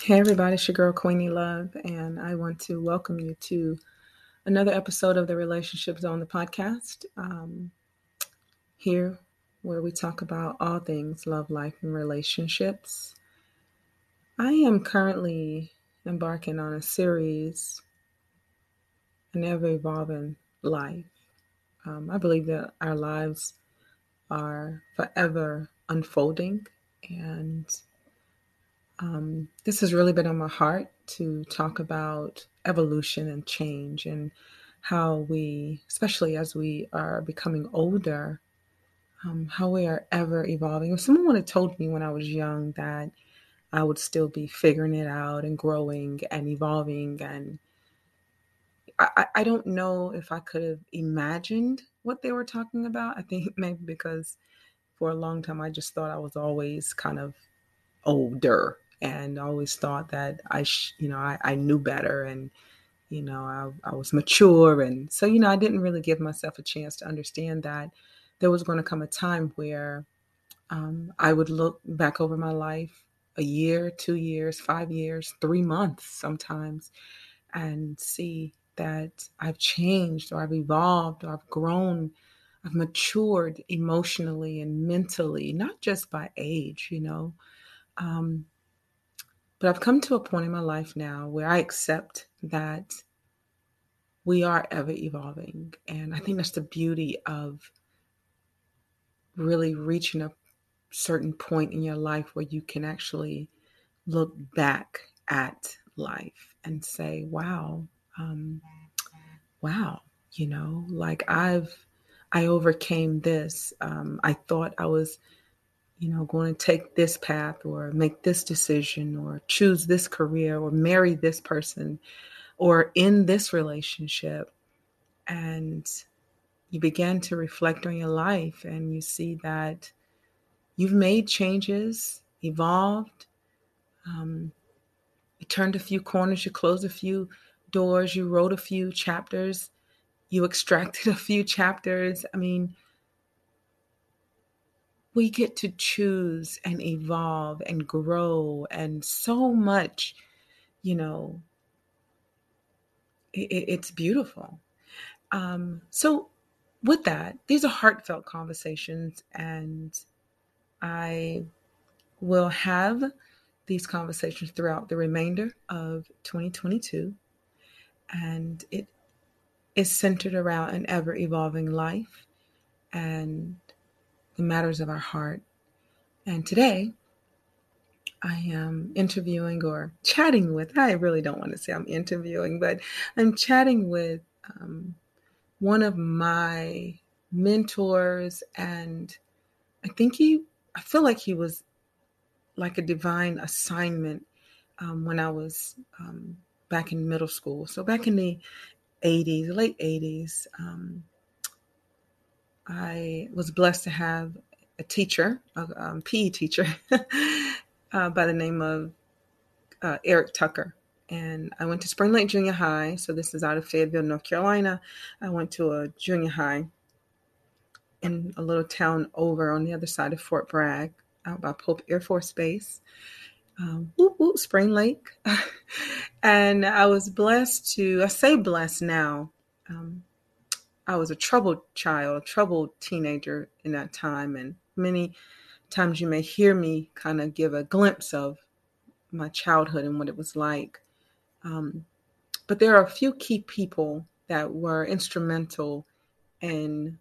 Hey everybody, it's your girl Queenie Luv, and I want to welcome you to another episode of the Relationship Zone, the podcast. Um, here, where we talk about all things love, life, and relationships. I am currently embarking on a series, an ever evolving life. Um, I believe that our lives are forever unfolding, and um, this has really been on my heart to talk about evolution and change and how we, especially as we are becoming older, um, how we are ever evolving. If someone would have told me when I was young that I would still be figuring it out and growing and evolving, and I, I don't know if I could have imagined what they were talking about. I think maybe because for a long time I just thought I was always kind of older and always thought that I, sh- you know, I, I knew better and, you know, I, I was mature. And so, you know, I didn't really give myself a chance to understand that there was going to come a time where um, I would look back over my life a year, two years, five years, three months sometimes, and see that I've changed or I've evolved or I've grown, I've matured emotionally and mentally, not just by age, you know. Um, but I've come to a point in my life now where I accept that we are ever evolving. And I think that's the beauty of really reaching a certain point in your life where you can actually look back at life and say, wow, um, wow, you know, like I've, I overcame this. Um, I thought I was you know, going to take this path or make this decision or choose this career or marry this person or in this relationship. And you begin to reflect on your life and you see that you've made changes, evolved, um, you turned a few corners, you closed a few doors, you wrote a few chapters, you extracted a few chapters. I mean, we get to choose and evolve and grow and so much you know it, it's beautiful. Um, so with that these are heartfelt conversations and i will have these conversations throughout the remainder of 2022 and it is centered around an ever evolving life and the matters of our heart. And today, I am interviewing or chatting with, I really don't want to say I'm interviewing, but I'm chatting with um, one of my mentors. And I think he, I feel like he was like a divine assignment um, when I was um, back in middle school. So back in the 80s, late 80s, um, I was blessed to have a teacher, a um, PE teacher, uh, by the name of uh, Eric Tucker. And I went to Spring Lake Junior High. So this is out of Fayetteville, North Carolina. I went to a junior high in a little town over on the other side of Fort Bragg, out by Pope Air Force Base. Um, whoop, whoop, Spring Lake. and I was blessed to, I say blessed now. Um, I was a troubled child, a troubled teenager in that time. And many times you may hear me kind of give a glimpse of my childhood and what it was like. Um, but there are a few key people that were instrumental in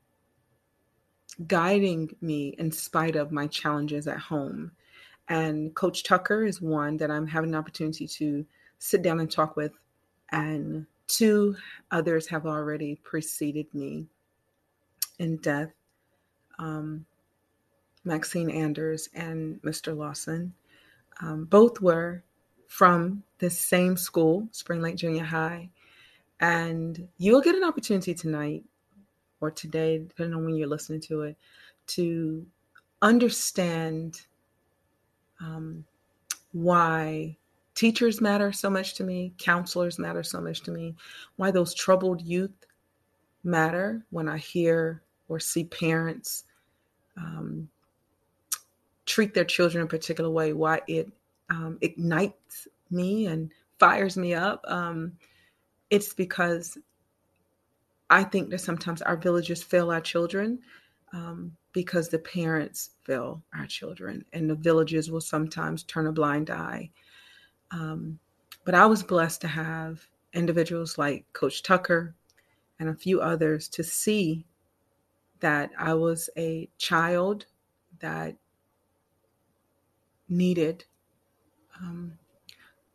guiding me in spite of my challenges at home. And Coach Tucker is one that I'm having an opportunity to sit down and talk with and Two others have already preceded me in death um, Maxine Anders and Mr. Lawson. Um, both were from the same school, Spring Lake Junior High. And you'll get an opportunity tonight or today, depending on when you're listening to it, to understand um, why teachers matter so much to me, counselors matter so much to me, why those troubled youth matter when I hear or see parents um, treat their children in a particular way, why it um, ignites me and fires me up, um, it's because I think that sometimes our villages fail our children um, because the parents fail our children, and the villages will sometimes turn a blind eye. Um, but I was blessed to have individuals like Coach Tucker and a few others to see that I was a child that needed um,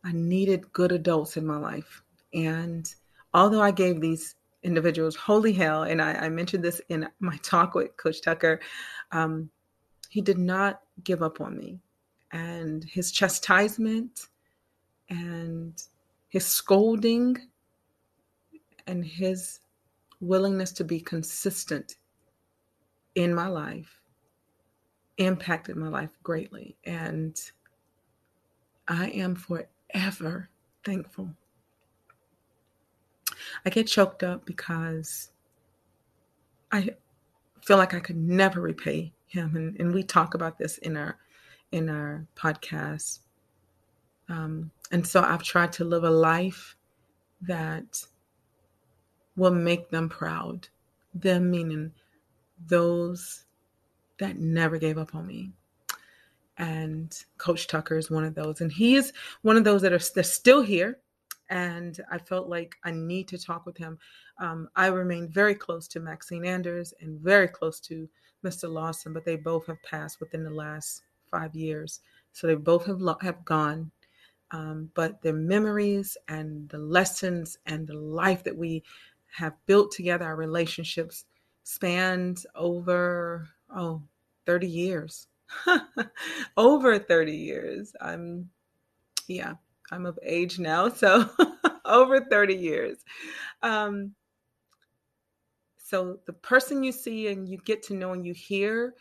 I needed good adults in my life. And although I gave these individuals holy hell, and I, I mentioned this in my talk with Coach Tucker, um, he did not give up on me. And his chastisement and his scolding and his willingness to be consistent in my life impacted my life greatly. And I am forever thankful. I get choked up because I feel like I could never repay him. And, and we talk about this in our in our podcast. Um, and so I've tried to live a life that will make them proud. Them meaning those that never gave up on me. And Coach Tucker is one of those. And he is one of those that are they're still here. And I felt like I need to talk with him. Um, I remain very close to Maxine Anders and very close to Mr. Lawson, but they both have passed within the last five years. So they both have, have gone. Um, but the memories and the lessons and the life that we have built together, our relationships spanned over, oh, 30 years. over 30 years. I'm, yeah, I'm of age now. So over 30 years. Um, so the person you see and you get to know and you hear,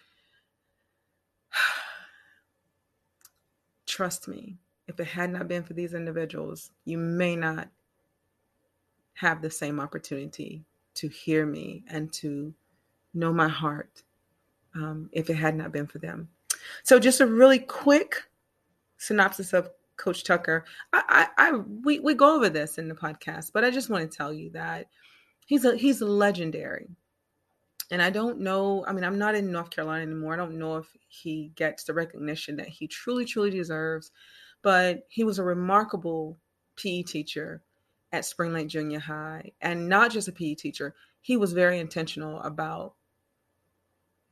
trust me, if it had not been for these individuals, you may not have the same opportunity to hear me and to know my heart um, if it had not been for them. So, just a really quick synopsis of Coach Tucker. I, I, I we, we go over this in the podcast, but I just want to tell you that he's a he's legendary. And I don't know. I mean, I'm not in North Carolina anymore. I don't know if he gets the recognition that he truly, truly deserves. But he was a remarkable PE teacher at Spring Lake Junior High, and not just a PE teacher. He was very intentional about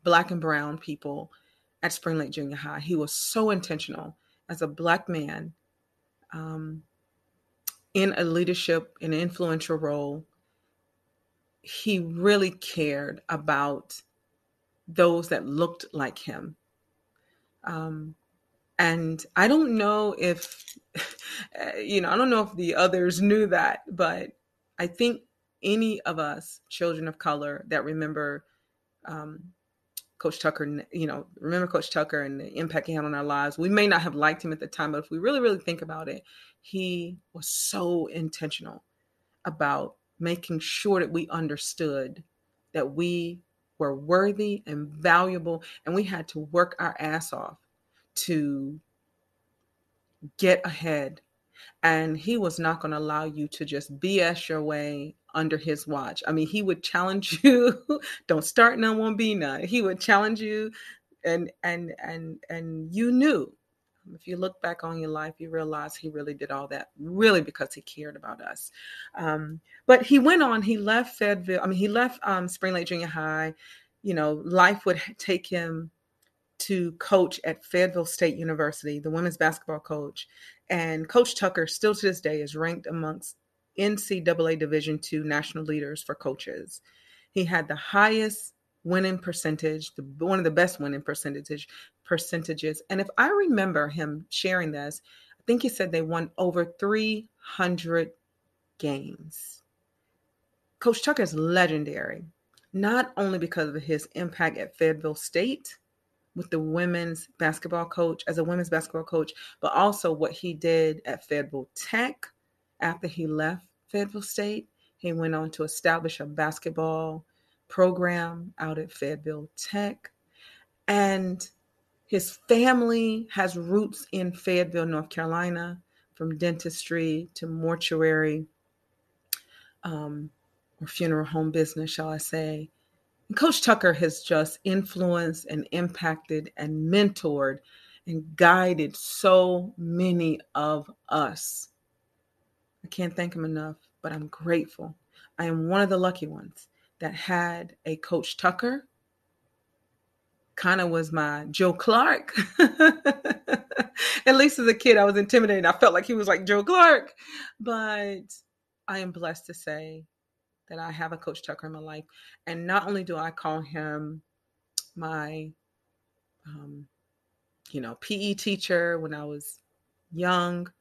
black and brown people at Spring Lake Junior High. He was so intentional as a black man um, in a leadership, an influential role. He really cared about those that looked like him. Um, and I don't know if, you know, I don't know if the others knew that, but I think any of us, children of color, that remember um, Coach Tucker, you know, remember Coach Tucker and the impact he had on our lives. We may not have liked him at the time, but if we really, really think about it, he was so intentional about making sure that we understood that we were worthy and valuable, and we had to work our ass off to get ahead. And he was not going to allow you to just BS your way under his watch. I mean, he would challenge you, don't start none, won't be none. He would challenge you and and and and you knew. If you look back on your life, you realize he really did all that really because he cared about us. Um, but he went on, he left Fayetteville, I mean, he left um, Spring Lake Junior High. You know, life would take him to coach at Fayetteville State University, the women's basketball coach. And Coach Tucker, still to this day, is ranked amongst NCAA Division II national leaders for coaches. He had the highest winning percentage, the, one of the best winning percentage percentages. And if I remember him sharing this, I think he said they won over 300 games. Coach Tucker is legendary, not only because of his impact at Fayetteville State with the women's basketball coach as a women's basketball coach, but also what he did at Fayetteville Tech after he left Fayetteville State. He went on to establish a basketball program out at Fayetteville Tech. And His family has roots in Fayetteville, North Carolina, from dentistry to mortuary um, or funeral home business, shall I say. Coach Tucker has just influenced and impacted and mentored and guided so many of us. I can't thank him enough, but I'm grateful. I am one of the lucky ones that had a Coach Tucker. Kind of was my Joe Clark. At least as a kid, I was intimidated. I felt like he was like Joe Clark. But I am blessed to say that I have a Coach Tucker in my life. And not only do I call him my, um, you know, PE teacher when I was young,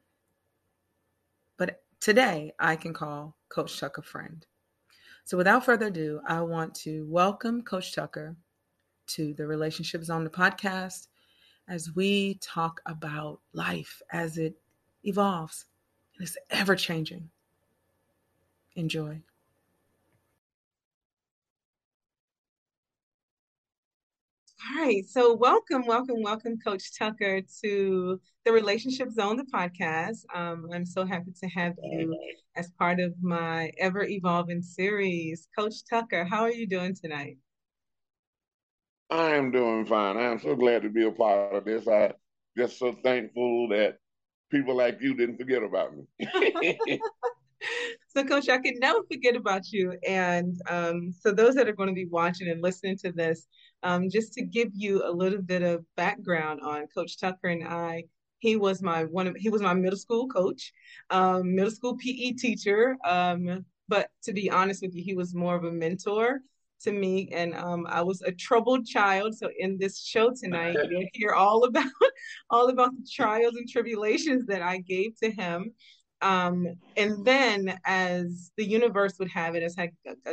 but today I can call Coach Tucker friend. So without further ado, I want to welcome Coach Tucker to the Relationship Zone the podcast as we talk about life as it evolves and it's ever changing. Enjoy. All right. So, welcome, welcome, welcome, Coach Tucker, to the Relationship Zone, the podcast. Um, I'm so happy to have you as part of my ever evolving series. Coach Tucker, how are you doing tonight? I am doing fine. I am so glad to be a part of this. I just so thankful that people like you didn't forget about me. so, Coach, I can never forget about you. And um, so, those that are going to be watching and listening to this, um, just to give you a little bit of background on Coach Tucker and I, he was my one of he was my middle school coach, um, middle school PE teacher. Um, but to be honest with you, he was more of a mentor to me, and um, I was a troubled child. So in this show tonight, you'll hear all about all about the trials and tribulations that I gave to him. Um, and then, as the universe would have it, as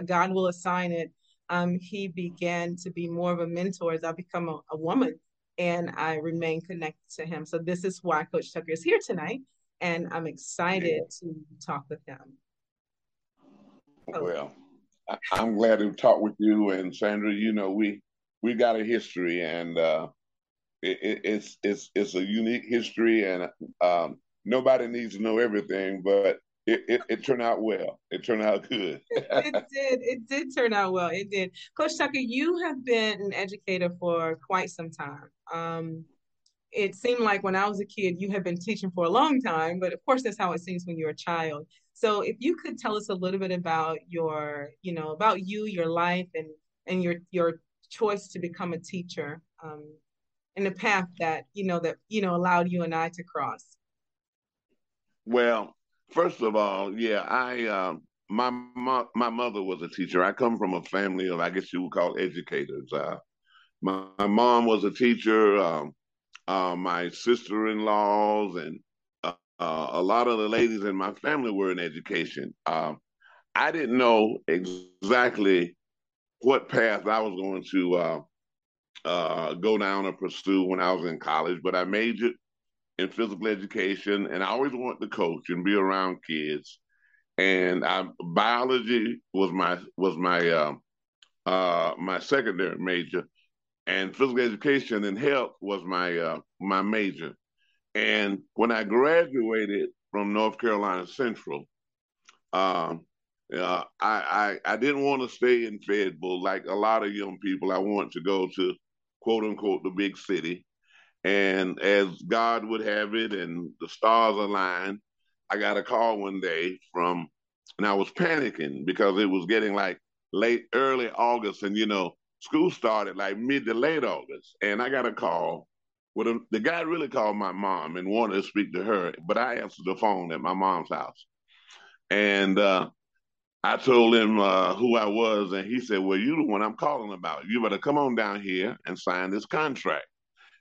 God will assign it, um, he began to be more of a mentor as I become a, a, woman and I remain connected to him. So this is why Coach Tucker is here tonight, and I'm excited yeah. to talk with him. Oh. Well, I, am glad to talk with you and Sandra. You know, we we got a history, and uh, it, it, it's it's it's a unique history, and um, nobody needs to know everything, but it, it, it, turned out well. It turned out good. it did. It did turn out well. It did. Coach Tucker, you have been an educator for quite some time. Um, it seemed like when I was a kid, you had been teaching for a long time, but of course, that's how it seems when you're a child. So, if you could tell us a little bit about your, you know, about you, your life, and and your your choice to become a teacher, um, and the path that you know that you know allowed you and I to cross. Well, First of all, yeah, I uh, my mo- my mother was a teacher. I come from a family of I guess you would call educators. Uh, my, my, mom was a teacher. Um, uh, my sister-in-laws and uh, uh, a lot of the ladies in my family were in education. Um, I didn't know exactly what path I was going to uh, go down or pursue when I was in college, but I majored in physical education, and I always wanted to coach and be around kids. And I, biology was my was my uh, uh, my secondary major, and physical education and health was my uh, my major. And when I graduated from North Carolina Central, um, uh, I, I I didn't want to stay in Fayetteville like a lot of young people. I wanted to go to quote unquote the big city. And as God would have it and the stars aligned, I got a call one day from, and I was panicking because it was getting like late, early August, and you know, school started like mid to late August. And I got a call a, the guy really called my mom and wanted to speak to her, but I answered the phone at my mom's house. And uh, I told him uh, who I was, and he said, Well, you're the one I'm calling about. You better come on down here and sign this contract.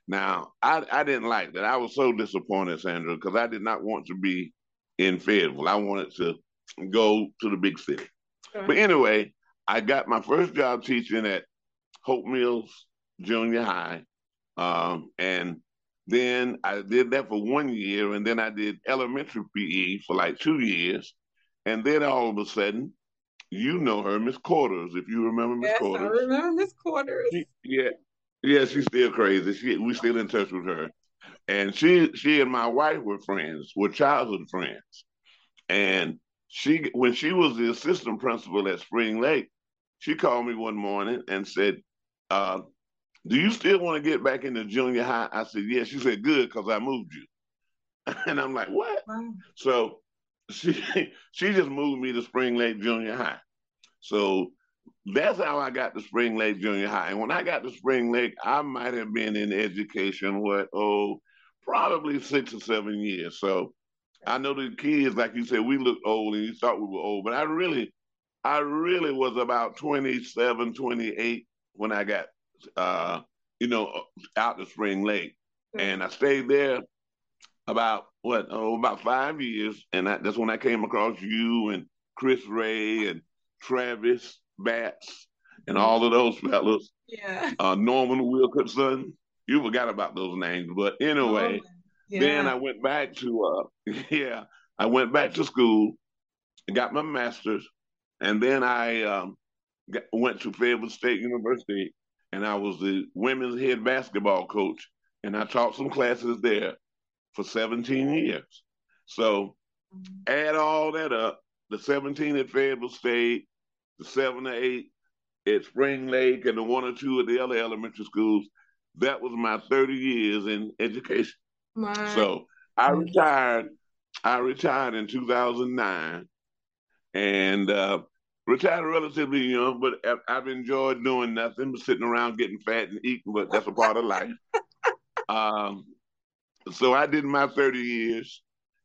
Now, I, I didn't like that. I was so disappointed, Sandra, because I did not want to be in Fayetteville. I wanted to go to the big city. But anyway, I got my first job teaching at Hope Mills Junior High. Um, and then I did that for one year, and then I did elementary PE for like two years. And then all of a sudden, you know her, Miss Quarters, if you remember Miss yes, Quarters. I remember Miss Quarters. She, yeah, Yeah, she's still crazy. She we still in touch with her, and she she and my wife were friends, were childhood friends, and she when she was the assistant principal at Spring Lake, she called me one morning and said, uh, "Do you still want to get back into junior high?" I said, "Yes." Yeah. She said, "Good, because I moved you." and I'm like, "What?" Wow. So she she just moved me to Spring Lake Junior High. So that's how I got to Spring Lake Junior High. And when I got to Spring Lake, I might have been in education, what, oh, probably six or seven years. So I know the kids, like you said, we looked old and you thought we were old, but I really, I really was about 27, 28 when I got, uh, you know, out to Spring Lake. And I stayed there about what, oh, about five years. And I, that's when I came across you and Chris Ray and Travis Batts and all of those fellas. Yeah. Uh, Norman Wilkinson. You forgot about those names, but anyway, yeah. then I went back to uh, yeah, I went back to school, got my master's, and then I um, got, went to Fayetteville State University, and I was the women's head basketball coach, and I taught some classes there for 17 years. So mm-hmm. add all that up, the 17 at Fayetteville State, the seven or eight at Spring Lake, and the one or two at the other elementary schools. That was my 30 years in education. My. So I retired. I retired in 2009, and uh, retired relatively young. But I've enjoyed doing nothing but sitting around getting fat and eating. But that's a part of life. um, so I did my 30 years,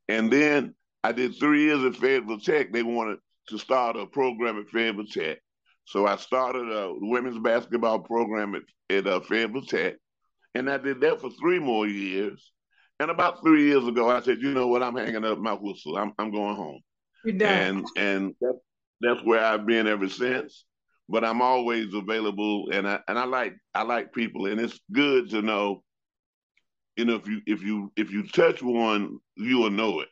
and then I did three years at Fayetteville Tech. They wanted to start a program at Fayetteville Tech. So I started a women's basketball program at, at uh, Fayetteville Tech, and I did that for three more years. And about three years ago, I said, you know what? I'm hanging up my whistle. I'm I'm going home. You're done. And and that, that's where I've been ever since. But I'm always available, and I and I like I like people, and it's good to know. You know, if you if you if you touch one, you will know it.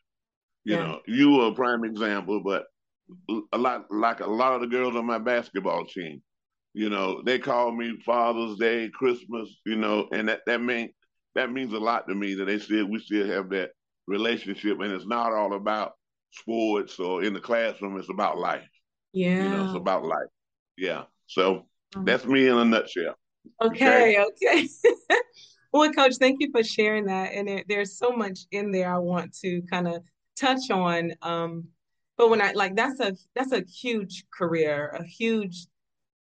You yeah. know, you are a prime example, but a lot like a lot of the girls on my basketball team. You know, they call me Father's Day, Christmas, you know, and that that mean that means a lot to me that they still we still have that relationship and it's not all about sports or in the classroom, it's about life. Yeah. You know, it's about life. Yeah. So mm-hmm. that's me in a nutshell. Okay, okay. okay. well, coach, thank you for sharing that. And it, there's so much in there I want to kind of touch on. Um, but when I like that's a that's a huge career, a huge,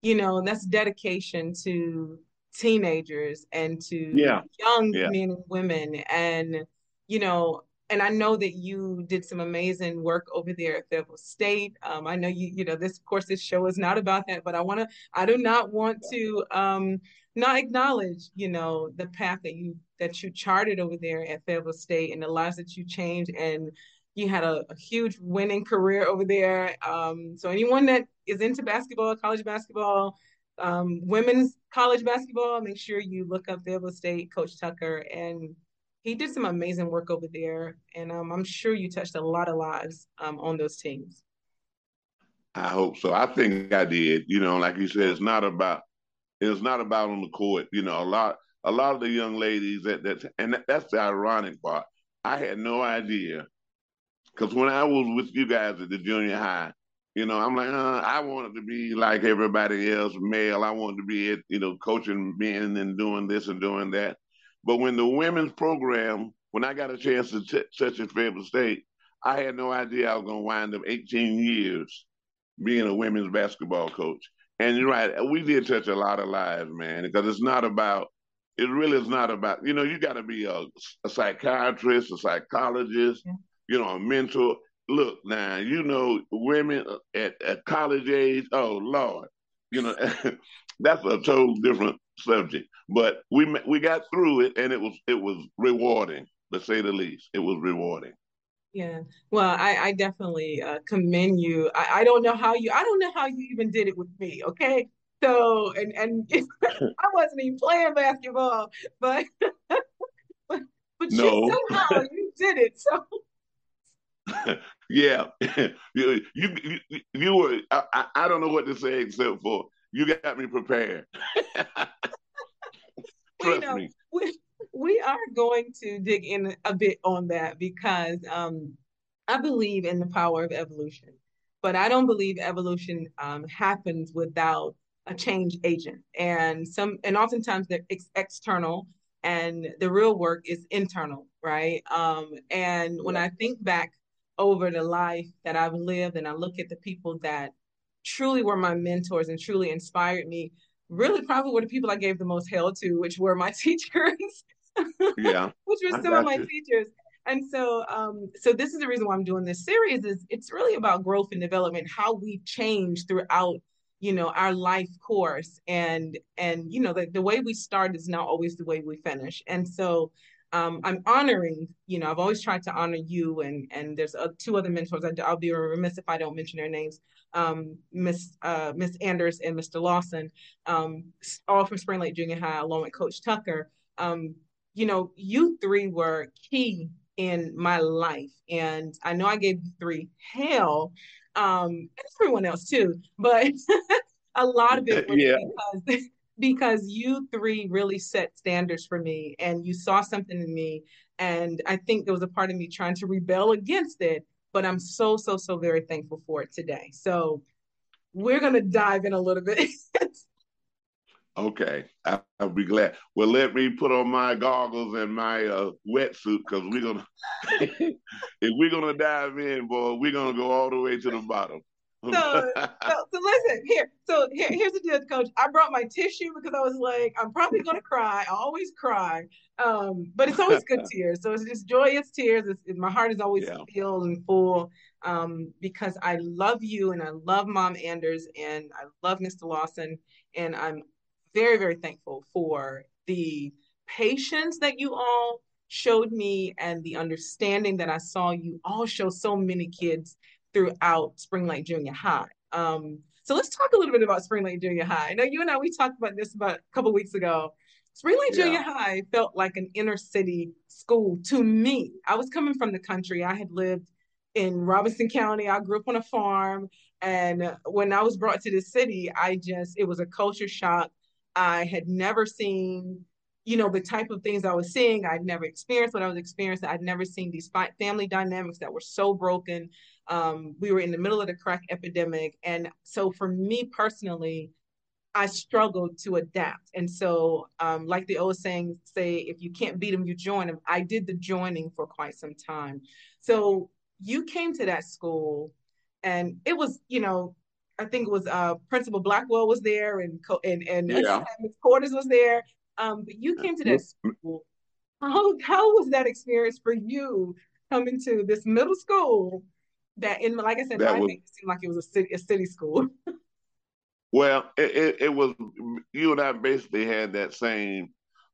you know, that's dedication to teenagers and to yeah. young yeah. men and women. And, you know, and I know that you did some amazing work over there at Fayetteville State. Um, I know you, you know, this, of course, this show is not about that, but I want to, I do not want to um, not acknowledge, you know, the path that you, that you charted over there at Fayetteville State and the lives that you changed and you had a, a huge winning career over there. Um, so anyone that is into basketball, college basketball, um, women's college basketball, make sure you look up Fayetteville State, Coach Tucker, and he did some amazing work over there. And um, I'm sure you touched a lot of lives um, on those teams. I hope so. I think I did. You know, like you said, it's not about it's not about on the court. You know, a lot a lot of the young ladies that that and that's the ironic part. I had no idea because when I was with you guys at the junior high, you know, I'm like, uh, I wanted to be like everybody else, male. I wanted to be, at, you know, coaching men and doing this and doing that. But when the women's program, when I got a chance to t- touch at Fayetteville State, I had no idea I was going to wind up 18 years being a women's basketball coach. And you're right, we did touch a lot of lives, man, because it's not about, it really is not about, you know, you got to be a, a, psychiatrist, a psychologist, you know, a mentor. Look now, you know, women at, at college age, oh Lord, you know, that's a total different subject. But we we got through it, and it was it was rewarding, to say the least. It was rewarding. Yeah. Well, I, I definitely uh, commend you. I, I don't know how you I don't know how you even did it with me. Okay. So and and I wasn't even playing basketball, but but, but no. you somehow you did it. So yeah, you, you you were. I, I don't know what to say except for you got me prepared. Trust know, me. We, we are going to dig in a bit on that because um, I believe in the power of evolution, but I don't believe evolution um, happens without a change agent. And some, and oftentimes they're ex- external, and the real work is internal, right? Um, and when I think back over the life that I've lived, and I look at the people that truly were my mentors and truly inspired me, really probably were the people I gave the most hell to, which were my teachers. yeah. which were some of my you. teachers. And so um, so this is the reason why I'm doing this series is it's really about growth and development, how we change throughout you know our life course and and you know the, the way we start is not always the way we finish and so um, i'm honoring you know i've always tried to honor you and and there's uh, two other mentors I, will be remiss if i don't mention their names um, Miss uh, Miss Anders and Mr. Lawson, um, all from Spring Lake Junior High, along with Coach Tucker. Um, you know, you three were key in my life, and I know I gave you three hell, um, and everyone else too, but a lot of it was yeah. because because you three really set standards for me, and you saw something in me, and I think there was a part of me trying to rebel against it but I'm so, so, so very thankful for it today. So we're going to dive in a little bit. okay. I, will be glad. Well, let me put on my goggles and my uh, wetsuit because we're going to, if we're going to dive in, boy, we're going to go all the way to the bottom. So, so, so, listen here. So here, here's the deal, coach. I brought my tissue because I was like, I'm probably gonna cry. I always cry, um, but it's always good tears. So it's just joyous tears. It's, it, my heart is always yeah. filled and full um, because I love you and I love Mom Anders and I love Mr. Lawson and I'm very very thankful for the patience that you all showed me and the understanding that I saw you all show so many kids throughout Spring Lake Junior High. Um, so let's talk a little bit about Spring Lake Junior High. I know you and I we talked about this about a couple weeks ago. Spring Lake yeah. Junior High felt like an inner city school to me. I was coming from the country. I had lived in Robeson County. I grew up on a farm. And when I was brought to the city, I just, it was a culture shock. I had never seen, you know, the type of things I was seeing. I'd never experienced what I was experiencing. I'd never seen these family dynamics that were so broken. Um, we were in the middle of the crack epidemic. And so for me personally, I struggled to adapt. And so, um, like the old saying, say, if you can't beat them, you join them. I did the joining for quite some time. So you came to that school and it was, you know, I think it was uh, Principal Blackwell was there and co- and and yeah. Quarters was there. Um, but you came to that school. How how was that experience for you coming to this middle school that in like I said, I think it seemed like it was a city a city school. well, it, it, it, was you and I basically had that same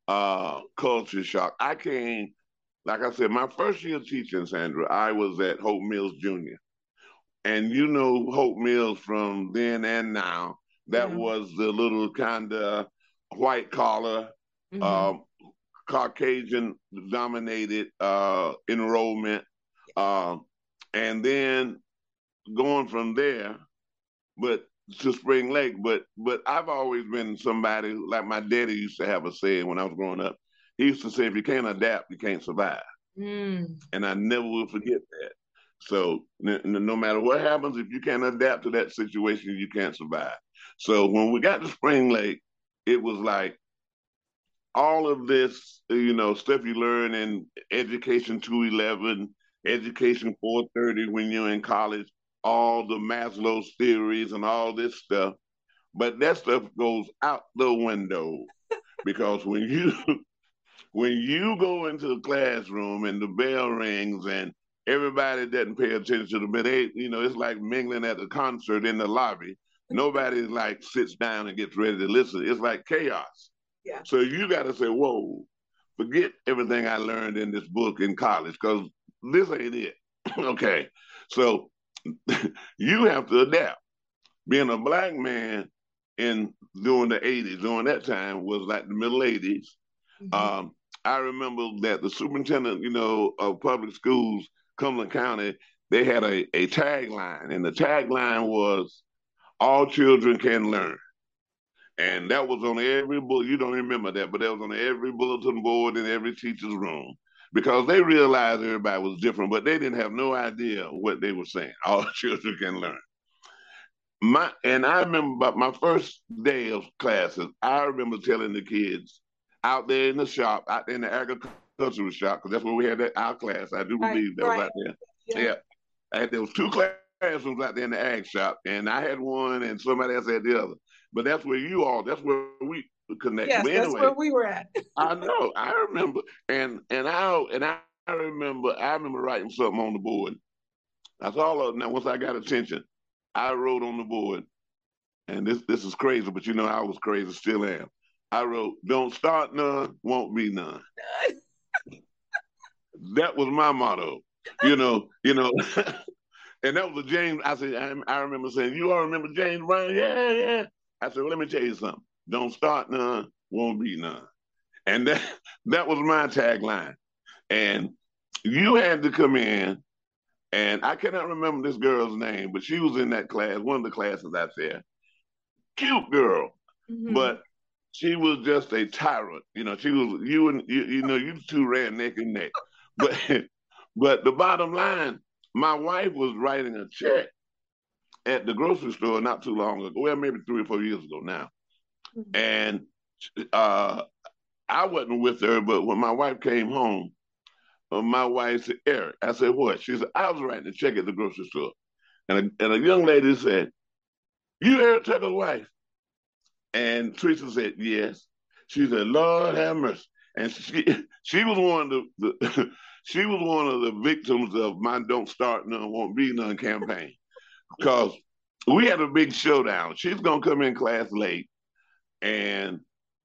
uh, culture shock. I came, like I said, my first year teaching, Sandra, I was at Hope Mills Junior. And you know Hope Mills from then and now. That yeah. was the little kind of white collar, mm-hmm. um, Caucasian dominated uh, enrollment. Uh, and then going from there, but to Spring Lake. But but I've always been somebody like my daddy used to have a saying when I was growing up. He used to say, "If you can't adapt, you can't survive." Mm. And I never will forget that. So n- no matter what happens, if you can't adapt to that situation, you can't survive. So when we got to Spring Lake, it was like all of this, you know, stuff you learn in Education 211 Education 430 when you're in college, all the Maslow's theories and all this stuff. But that stuff goes out the window because when you when you go into the classroom and the bell rings and everybody doesn't pay attention to the bell, they, you know, it's like mingling at a concert in the lobby. Nobody like sits down and gets ready to listen. It's like chaos. Yeah. So you got to say, "Whoa, forget everything I learned in this book in college," because this ain't it. okay. So you have to adapt. Being a black man in during the 80s, during that time was like the middle 80s. Mm-hmm. Um, I remember that the superintendent, you know, of public schools, Cumberland County, they had a, a tagline, and the tagline was all children can learn. And that was on every book. You don't remember that, but that was on every bulletin board in every teacher's room because they realized everybody was different, but they didn't have no idea what they were saying. All children can learn. My and I remember about my first day of classes. I remember telling the kids out there in the shop, out there in the agricultural shop, because that's where we had that, our class. I do believe right, that right. was out there. Yeah. yeah. I had, there was two classrooms out there in the ag shop, and I had one, and somebody else had the other. But that's where you all. That's where we connect. Yes, anyway, that's where we were at. I know. I remember, and and I and I remember. I remember writing something on the board. That's all. Of, now, once I got attention, I wrote on the board, and this this is crazy, but you know I was crazy, still am. I wrote, "Don't start none, won't be none." that was my motto. You know, you know. and that was a James. I said, I, I remember saying, "You all remember James Brown?" Yeah, yeah. I said, well, let me tell you something. Don't start none, won't be none. And that that was my tagline. And you had to come in, and I cannot remember this girl's name, but she was in that class, one of the classes out there. Cute girl, mm-hmm. but she was just a tyrant. You know, she was you and you, you know, you two ran neck and neck. But but the bottom line, my wife was writing a check at the grocery store not too long ago. Well, maybe three or four years ago now. Mm-hmm. And uh, I wasn't with her, but when my wife came home, uh, my wife said, Eric, I said, what? She said, I was writing a check at the grocery store. And a, and a young lady said, You Eric Tucker's wife? And Teresa said, Yes. She said, Lord have mercy. And she she was one of the, the she was one of the victims of my Don't Start None, Won't Be None campaign because we had a big showdown. She's gonna come in class late, and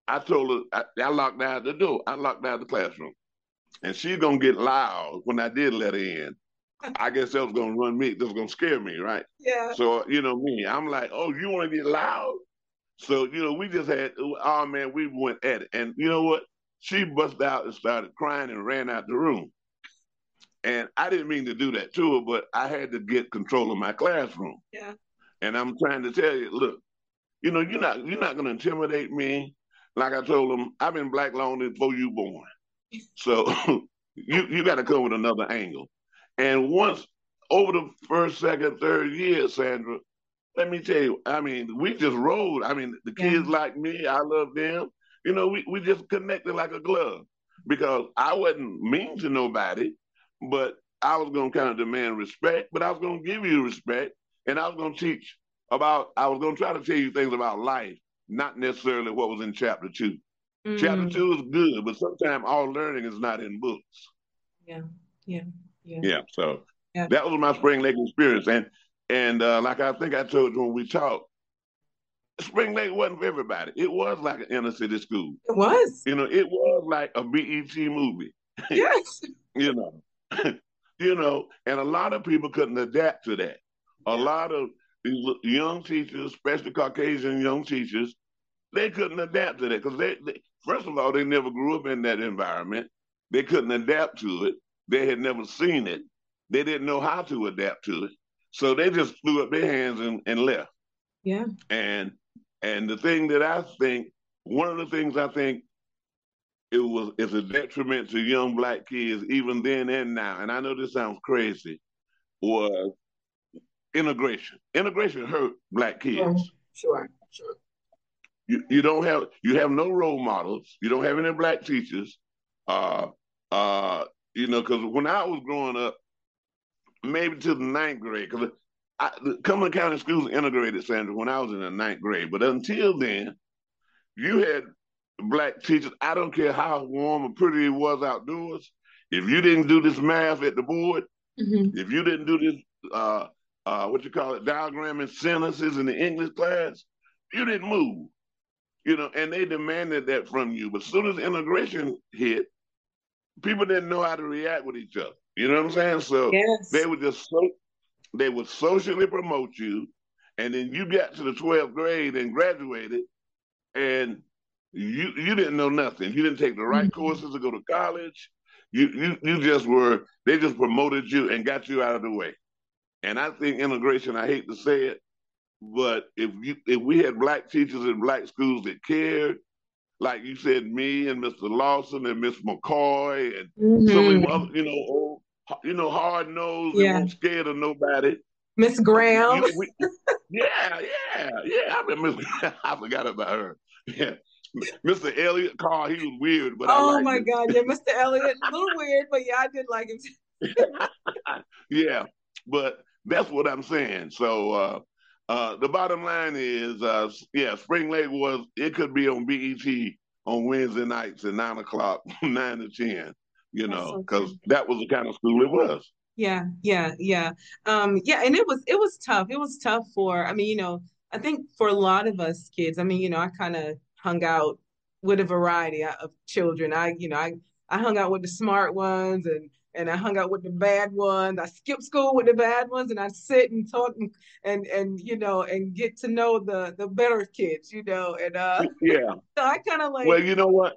I told her I, I locked down the door. I locked down the classroom, and she's gonna get loud when I did let her in. I guess that was gonna run me. That was gonna scare me, right? Yeah. So you know me, I'm like, oh, you want to get loud? So you know, we just had, oh man, we went at it, and you know what? She busted out and started crying and ran out the room. And I didn't mean to do that to her, but I had to get control of my classroom. Yeah. And I'm trying to tell you, look, you know, you're not you're not gonna intimidate me. Like I told them, I've been black long before you born. So you you gotta come with another angle. And once over the first, second, third year, Sandra, let me tell you, I mean, we just rolled. I mean, the kids yeah. like me, I love them. You know, we, we just connected like a glove because I wasn't mean to nobody but I was going to kind of demand respect, but I was going to give you respect, and I was going to teach about. I was going to try to tell you things about life, not necessarily what was in chapter 2 mm-hmm. Chapter two is good, but sometimes all learning is not in books. Yeah, yeah, yeah. Yeah. So yeah. that was my Spring Lake experience, and and uh, like I think I told you when we talked, Spring Lake wasn't for everybody. It was like an inner city school. It was. You know, it was like a BET movie. Yes. you know, you know, and a lot of people couldn't adapt to that. A lot of young teachers, especially Caucasian young teachers, they couldn't adapt to that because they, they, first of all, they never grew up in that environment. They couldn't adapt to it. They had never seen it. They didn't know how to adapt to it. So they just threw up their hands and, and left. Yeah. And and the thing that I think, one of the things I think it was it's a detriment to young black kids even then and now. And I know this sounds crazy, was integration. Integration hurt black kids. Sure, sure. You you don't have you have no role models. You don't have any black teachers. Uh uh you know, because when I was growing up, maybe to the ninth grade, because the Cumberland County schools integrated, Sandra, when I was in the ninth grade. But until then, you had black teachers, I don't care how warm or pretty it was outdoors. If you didn't do this math at the board, mm-hmm. if you didn't do this, uh, uh, what you call it, diagramming sentences in the English class, you didn't move. You know, and they demanded that from you. But as soon as integration hit, people didn't know how to react with each other. You know what I'm saying? So yes. they would just so they would socially promote you, and then you got to the 12th grade and graduated, and you you didn't know nothing. You didn't take the right mm-hmm. courses to go to college. You you you just were they just promoted you and got you out of the way. And I think integration, I hate to say it, but if you if we had black teachers in black schools that cared, like you said, me and Mr. Lawson and Miss McCoy and mm-hmm. some of other, you know, old, you know, hard nosed yeah. and scared of nobody. Miss Graham. You, we, yeah, yeah, yeah. I mean, Miss, I forgot about her. Yeah. Mr. Elliott Carr, he was weird, but oh my him. god, yeah, Mr. Elliott, a little weird, but yeah, I did like him. yeah, but that's what I'm saying. So uh, uh, the bottom line is, uh, yeah, Spring Lake was it could be on BET on Wednesday nights at nine o'clock, nine to ten. You know, because so that was the kind of school it was. Yeah, yeah, yeah, um, yeah, and it was it was tough. It was tough for. I mean, you know, I think for a lot of us kids. I mean, you know, I kind of hung out with a variety of children. I, you know, I I hung out with the smart ones and and I hung out with the bad ones. I skipped school with the bad ones, and I sit and talk and and, and you know and get to know the the better kids, you know. And uh, yeah, so I kind of like. Well, you know what?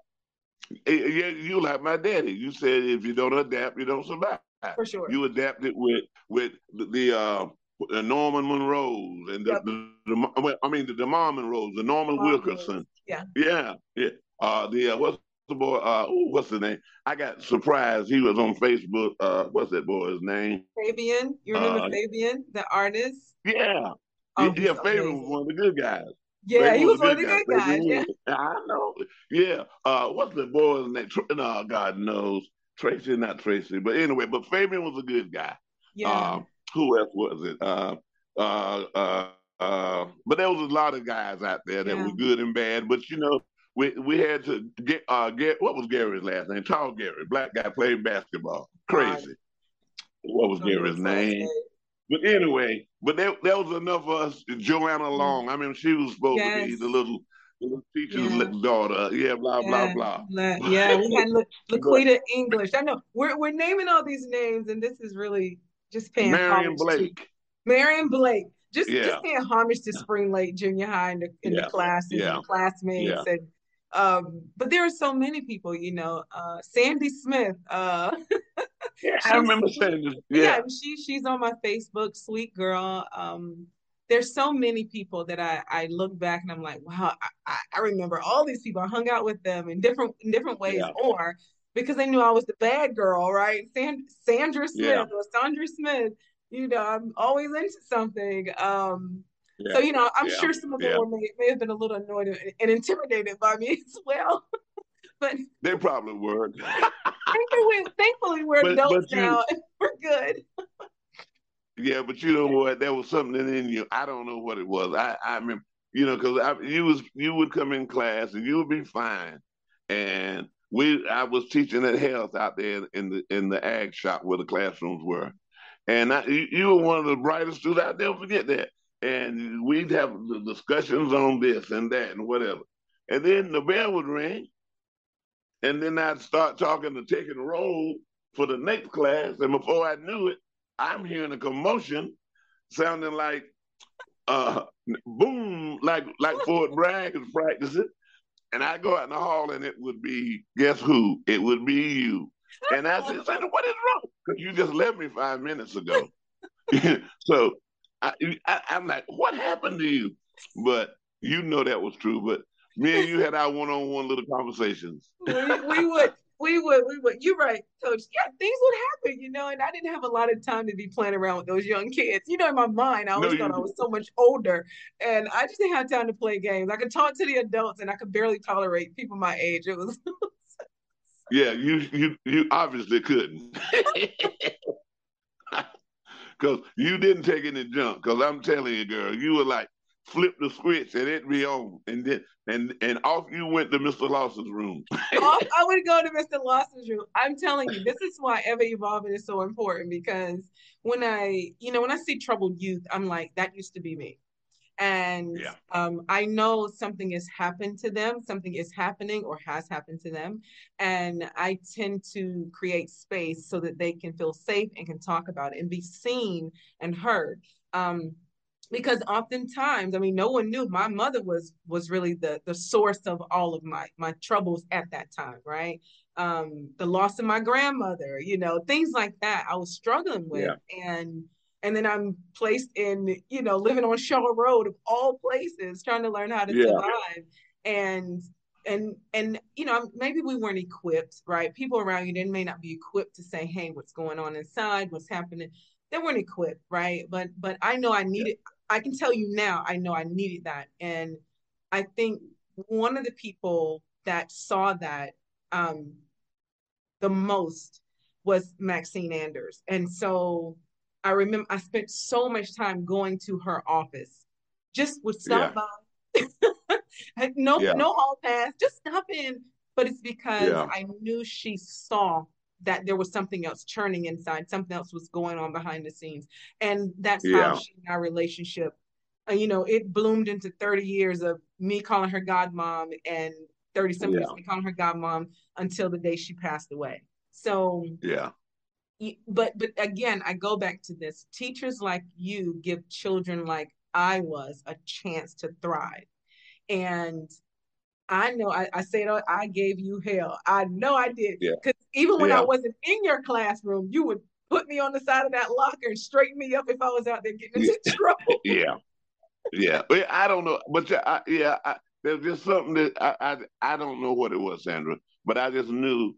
You, you like my daddy. You said if you don't adapt, you don't survive. For sure. You adapted with with the uh, the Norman Monroe's and the, yep. the, the, I mean the, the Mom Monroe's, the Norman Mom Wilkerson. Yeah. Yeah. Yeah. Uh, the uh, what's the boy? Uh, ooh, what's the name? I got surprised. He was on Facebook. Uh, what's that boy's name? Fabian. You remember uh, Fabian, the artist? Yeah. Oh, yeah, Fabian was one of the good guys. Yeah, Fabian he was, was one of the good guys. guys. Yeah. I know. Yeah. Uh, what's the boy's name? No, God knows. Tracy, not Tracy, but anyway, but Fabian was a good guy. Yeah. Uh, who else was it? Uh, uh, uh, uh, but there was a lot of guys out there that yeah. were good and bad. But you know, we we had to get uh get what was Gary's last name? Tall Gary, black guy played basketball. Crazy. What was Gary's name? But anyway, but there, there was enough of us. Joanna mm. Long. I mean, she was supposed yes. to be the little the teacher's yeah. daughter. Yeah, blah yeah. blah blah. Yeah, we had La- Laquita English. I know we're we're naming all these names, and this is really just paying Marion Blake. Marion Blake. Just yeah. just paying homage to Spring Lake Junior High and the, in the classes and the classmates and um, but there are so many people, you know, uh, Sandy Smith. Uh, yeah, I remember Sandy. Yeah. yeah, she she's on my Facebook, sweet girl. Um, there's so many people that I, I look back and I'm like, wow, I, I remember all these people. I hung out with them in different in different ways, yeah. or because they knew I was the bad girl, right? Sand, Sandra Smith yeah. or Sandra Smith. You know, I'm always into something. Um, yeah. So you know, I'm yeah. sure some of them yeah. may, may have been a little annoyed and, and intimidated by me as well. but they probably were. thankfully, thankfully, we're but, adults but you, now. we're good. yeah, but you know what? There was something in you. I don't know what it was. I I remember, you know, because you was you would come in class and you would be fine, and we I was teaching at health out there in the in the ag shop where the classrooms were, and I, you, you were one of the brightest students. out there. forget that and we'd have the discussions on this and that and whatever. And then the bell would ring, and then I'd start talking to taking roll for the next class. And before I knew it, I'm hearing a commotion sounding like uh boom, like like Fort Bragg is practicing. And I go out in the hall and it would be, guess who? It would be you. And I said, what is wrong? You just left me five minutes ago. so I, I, I'm like, what happened to you? But you know that was true. But me and you had our one-on-one little conversations. we, we would, we would, we would. You're right, Coach. Yeah, things would happen, you know. And I didn't have a lot of time to be playing around with those young kids. You know, in my mind, I always no, thought I was so much older, and I just didn't have time to play games. I could talk to the adults, and I could barely tolerate people my age. It was. yeah, you you you obviously couldn't. because you didn't take any junk. Because I'm telling you, girl, you were like flip the switch and it be on, and then and and off you went to Mr. Lawson's room. off, I would go to Mr. Lawson's room. I'm telling you, this is why ever evolving is so important because when I, you know, when I see troubled youth, I'm like, that used to be me and yeah. um, I know something has happened to them, something is happening or has happened to them, and I tend to create space so that they can feel safe and can talk about it and be seen and heard. Um, because oftentimes, I mean, no one knew my mother was was really the the source of all of my my troubles at that time, right? Um, the loss of my grandmother, you know, things like that. I was struggling with, yeah. and and then I'm placed in, you know, living on Shaw Road of all places, trying to learn how to yeah. survive. And and and you know, maybe we weren't equipped, right? People around you they may not be equipped to say, hey, what's going on inside, what's happening. They weren't equipped, right? But but I know I needed I can tell you now, I know I needed that. And I think one of the people that saw that um the most was Maxine Anders. And so I remember I spent so much time going to her office. Just would stop yeah. by. no, yeah. no hall pass, just stop in. But it's because yeah. I knew she saw that there was something else churning inside, something else was going on behind the scenes. And that's how she and our relationship, uh, you know, it bloomed into 30 years of me calling her godmom and 30 some years me calling her godmom until the day she passed away. So yeah but but again i go back to this. Teachers like you give children like i was a chance to thrive. And i know i, I say it i gave you hell. I know i did. Because yeah. even when yeah. i wasn't in your classroom you would put me on the side of that locker and straighten me up if i was out there getting into yeah. trouble. Yeah. Yeah. I don't know but I, yeah I, there's just something that I, I i don't know what it was sandra but i just knew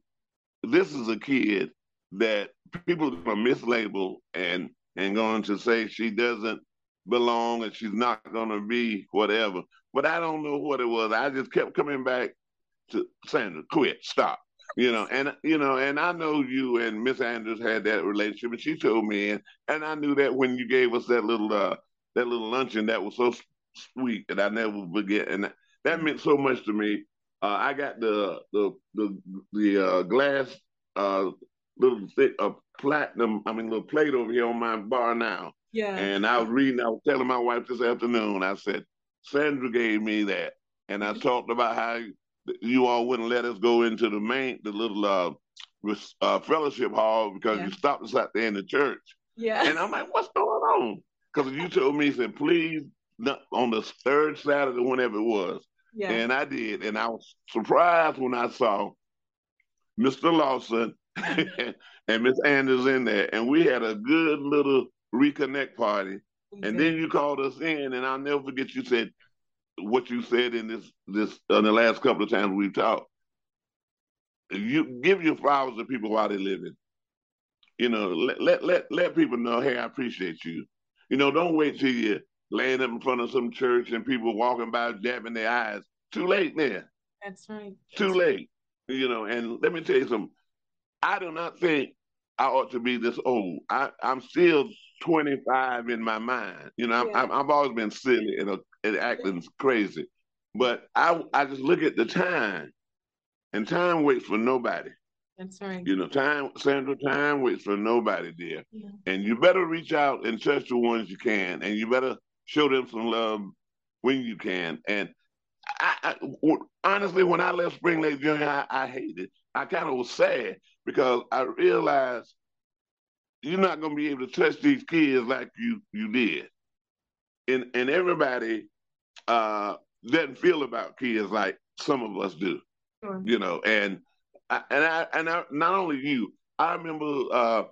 this is a kid that people are going to mislabel and and going to say she doesn't belong and she's not going to be whatever. But I don't know what it was. I just kept coming back to Sandra, quit, stop. You know, and you know, and I know you and Miss Andrews had that relationship, and she told me, and and I knew that when you gave us that little uh that little luncheon that was so sweet that I never forget, and that, that meant so much to me. Uh, I got the the the the uh, glass uh, little bit of platinum, I mean, little plate over here on my bar now. Yeah. And I was reading, I was telling my wife this afternoon, I said, Sandra gave me that. And I mm-hmm. talked about how you all wouldn't let us go into the main, the little uh, uh, fellowship hall because yeah. you stopped us out there in the church. Yeah. And I'm like, what's going on? Because you told me, said, please, on the third Saturday, whenever it was. Yeah. And I did. And I was surprised when I saw Mr. Lawson and Miss Anders in there, and we had a good little reconnect party. And then you called us in, and I'll never forget you said what you said in this this in the last couple of times we've talked. You give your flowers to people while they're living. You know, let let let let people know, hey, I appreciate you. You know, don't wait till you laying up in front of some church and people walking by jabbing their eyes. Too late there. That's right. Too late. You know, and let me tell you something. I do not think I ought to be this old. I, I'm still 25 in my mind. You know, yeah. i have always been silly and, uh, and acting crazy. But I, I just look at the time, and time waits for nobody. That's right. You know, time, Sandra, time waits for nobody, dear. Yeah. And you better reach out and touch the ones you can, and you better show them some love when you can. And I, I honestly, when I left Spring Lake Junior, I, I hated. I kind of was sad because I realized you're not going to be able to touch these kids like you you did, and and everybody uh, doesn't feel about kids like some of us do, sure. you know. And I, and I and I, not only you, I remember, uh,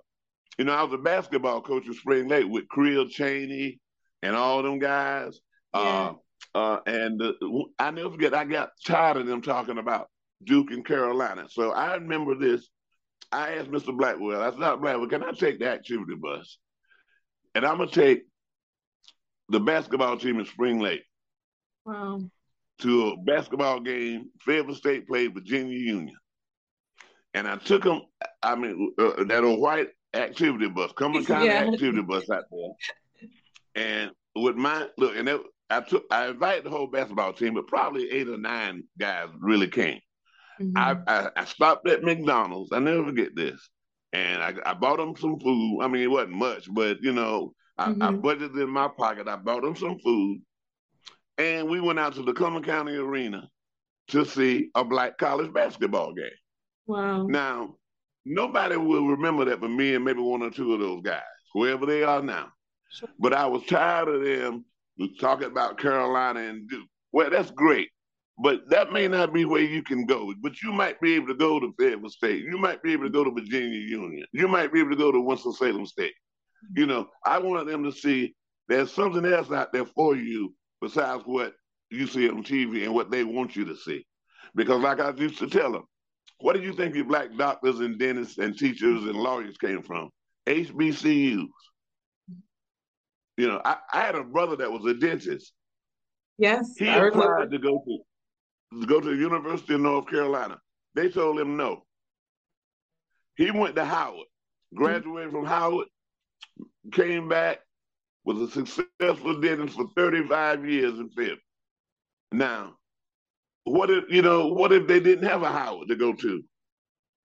you know, I was a basketball coach at Spring Lake with Creel Cheney and all them guys. Yeah. Uh, uh, and uh, I never forget, I got tired of them talking about Duke and Carolina. So I remember this I asked Mr. Blackwell, I said, Blackwell, can I take the activity bus? And I'm going to take the basketball team in Spring Lake. Wow. To a basketball game, Fayetteville State played Virginia Union. And I took them, I mean, uh, that old white activity bus, Cumberland County yeah. activity bus out there. And with my, look, and it, I took, I invited the whole basketball team, but probably eight or nine guys really came. Mm-hmm. I, I, I stopped at McDonald's. I never forget this, and I, I bought them some food. I mean, it wasn't much, but you know, I, mm-hmm. I budgeted in my pocket. I bought them some food, and we went out to the Cumberland County Arena to see a black college basketball game. Wow! Now, nobody will remember that but me and maybe one or two of those guys, whoever they are now. Sure. But I was tired of them talking about Carolina and Duke. Well, that's great. But that may not be where you can go. But you might be able to go to Fayetteville State. You might be able to go to Virginia Union. You might be able to go to Winston-Salem State. You know, I wanted them to see there's something else out there for you besides what you see on TV and what they want you to see. Because, like I used to tell them, what do you think your black doctors and dentists and teachers and lawyers came from? HBCUs. You know, I, I had a brother that was a dentist. Yes, he I applied to go to, to go to the University of North Carolina. They told him no. He went to Howard, graduated mm-hmm. from Howard, came back, was a successful dentist for 35 years in Fifth. Now, what if you know? What if they didn't have a Howard to go to?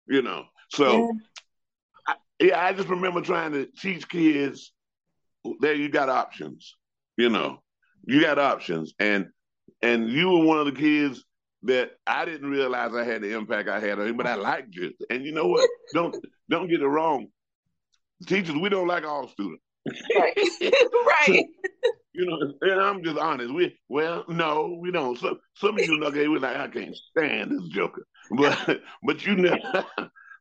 You know, so yeah. I, yeah, I just remember trying to teach kids. There, you got options. You know, you got options, and and you were one of the kids that I didn't realize I had the impact I had on him, but I liked you. And you know what? don't don't get it wrong. Teachers, we don't like all students. Right. right. You know, and I'm just honest. We well, no, we don't. Some some of you know, okay, we're like, I can't stand this joker. But but you know,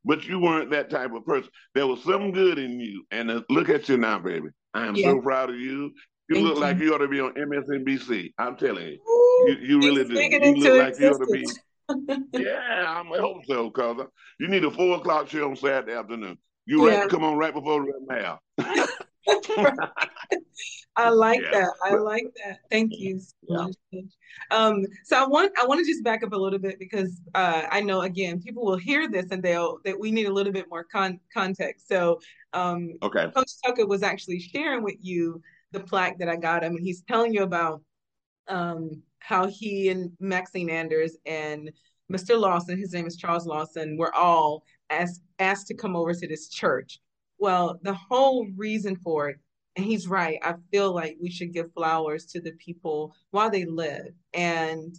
but you weren't that type of person. There was some good in you, and uh, look at you now, baby. I am yeah. so proud of you. You Thank look you. like you ought to be on MSNBC. I'm telling you, Ooh, you, you really do. You look like you ought to be. yeah, I'm, I hope so, cause you need a four o'clock show on Saturday afternoon. You yeah. right, come on right before the mail. I like yeah. that. I like that. Thank you. So, yeah. um, so I want I want to just back up a little bit because uh, I know again people will hear this and they'll that we need a little bit more con- context. So um, okay, Coach Tucker was actually sharing with you the plaque that I got him, and he's telling you about um, how he and Maxine Anders and Mr. Lawson, his name is Charles Lawson, were all asked asked to come over to this church. Well, the whole reason for it, and he's right. I feel like we should give flowers to the people while they live. And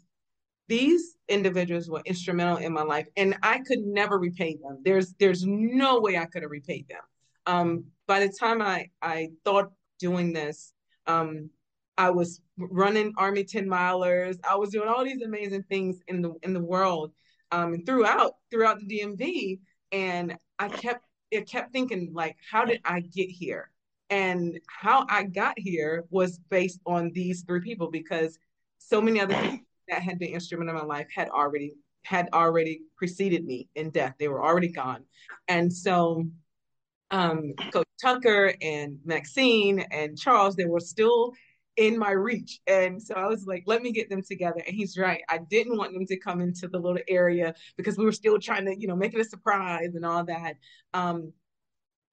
these individuals were instrumental in my life, and I could never repay them. There's there's no way I could have repaid them. Um, by the time I I thought doing this, um, I was running Army 10 milers. I was doing all these amazing things in the in the world um, and throughout throughout the DMV. And I kept it kept thinking like, how did I get here? And how I got here was based on these three people because so many other people that had been instrumental in my life had already had already preceded me in death. They were already gone. And so um, Coach Tucker and Maxine and Charles, they were still in my reach. And so I was like, let me get them together. And he's right. I didn't want them to come into the little area because we were still trying to, you know, make it a surprise and all that. Um,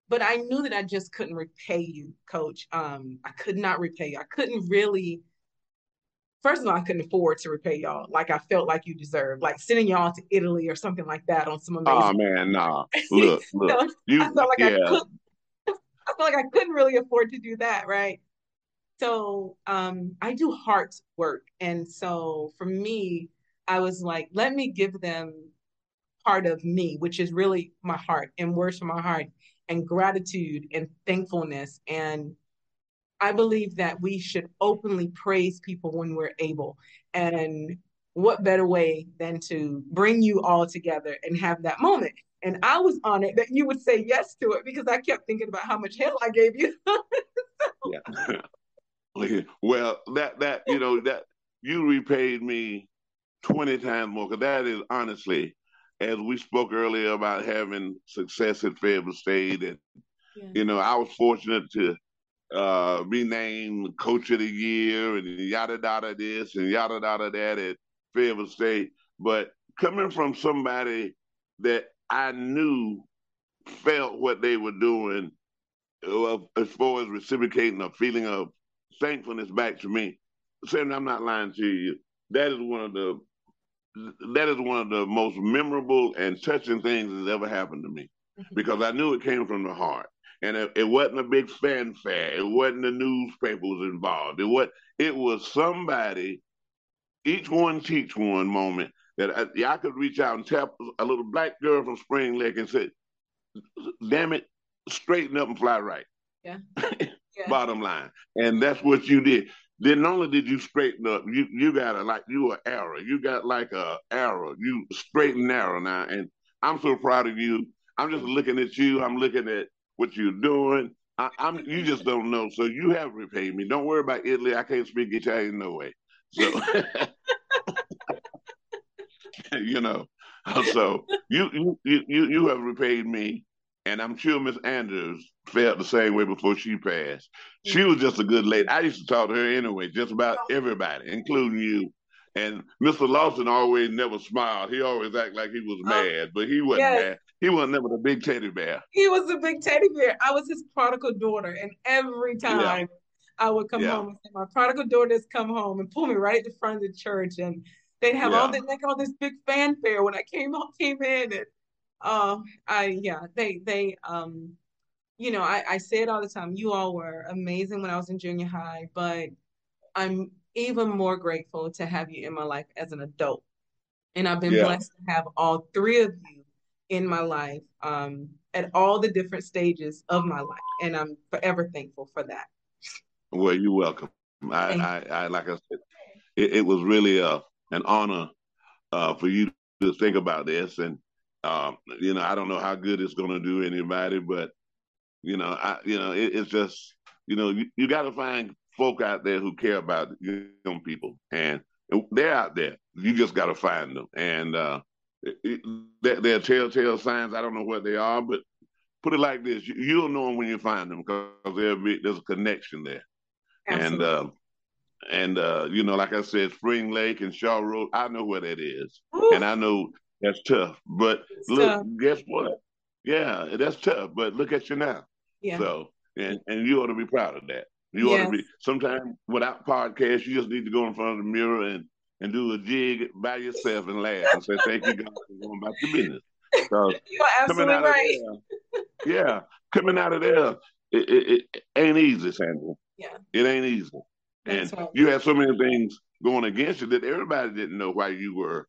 but I knew that I just couldn't repay you, coach. Um, I could not repay you. I couldn't really first of all, I couldn't afford to repay y'all like I felt like you deserved, like sending y'all to Italy or something like that on some amazing. Oh man, nah. Look, look. so you, I felt like yeah. I could I felt like I couldn't really afford to do that, right? So um, I do heart work. And so for me, I was like, let me give them part of me, which is really my heart and words from my heart and gratitude and thankfulness. And I believe that we should openly praise people when we're able. And what better way than to bring you all together and have that moment? And I was honored that you would say yes to it because I kept thinking about how much hell I gave you. yeah. well, that that you know that you repaid me twenty times more because that is honestly, as we spoke earlier about having success at Fayetteville State, and yeah. you know I was fortunate to uh, be named Coach of the Year and yada yada this and yada yada that at Fayetteville State, but coming from somebody that I knew felt what they were doing uh, as far as reciprocating a feeling of thankfulness back to me. Saying I'm not lying to you. That is one of the that is one of the most memorable and touching things that's ever happened to me mm-hmm. because I knew it came from the heart. And it, it, wasn't a big fanfare. It wasn't the newspapers involved. It was it was somebody, each one teach one moment that I, I could reach out and tap a little black girl from Spring Lake and say, "Damn it, straighten up and fly right." Yeah. yeah. Bottom line, and that's what you did. Then not only did you straighten up, you you got a like you an arrow. You got like a arrow. You straight and narrow now, and I'm so proud of you. I'm just looking at you. I'm looking at what you're doing. I, am you just don't know. So you have repaid me. Don't worry about Italy. I can't speak Italian no way. So you know. So you you you you have repaid me, and I'm sure Miss Andrews felt the same way before she passed. She mm-hmm. was just a good lady. I used to talk to her anyway, just about oh. everybody, including you. And Mr. Lawson always never smiled. He always acted like he was oh, mad, but he wasn't yes. mad. He wasn't never the big teddy bear. He was a big teddy bear. I was his prodigal daughter, and every time yeah. I would come yeah. home and say, "My prodigal daughters come home," and pull me right at the front of the church, and they'd have yeah. all this like all this big fanfare when I came home, came in, and um, I yeah, they they um, you know, I I say it all the time. You all were amazing when I was in junior high, but I'm even more grateful to have you in my life as an adult. And I've been yeah. blessed to have all three of you in my life um, at all the different stages of my life. And I'm forever thankful for that. Well, you're welcome. I, I, I, like I said, it, it was really a, an honor uh, for you to think about this. And, um, you know, I don't know how good it's going to do anybody, but, you know, I, you know, it, it's just, you know, you, you got to find folk out there who care about young people, and they're out there. You just got to find them, and uh, it, it, they're telltale signs. I don't know what they are, but put it like this: you, will know them when you find them because there's a connection there, Absolutely. and uh, and uh, you know, like I said, Spring Lake and Shaw Road. I know where that is, Ooh. and I know that's tough. But it's look, tough. guess what? Yeah, that's tough. But look at you now. Yeah. So, and and you ought to be proud of that. You yes. ought to be sometimes without podcasts, you just need to go in front of the mirror and and do a jig by yourself and laugh and say, Thank you, God, for going about your business. So You're absolutely right. There, yeah, coming out of there, it, it, it, ain't easy, Sandra. Yeah. It ain't easy. and right. you had so many things going against you that everybody didn't know why you were,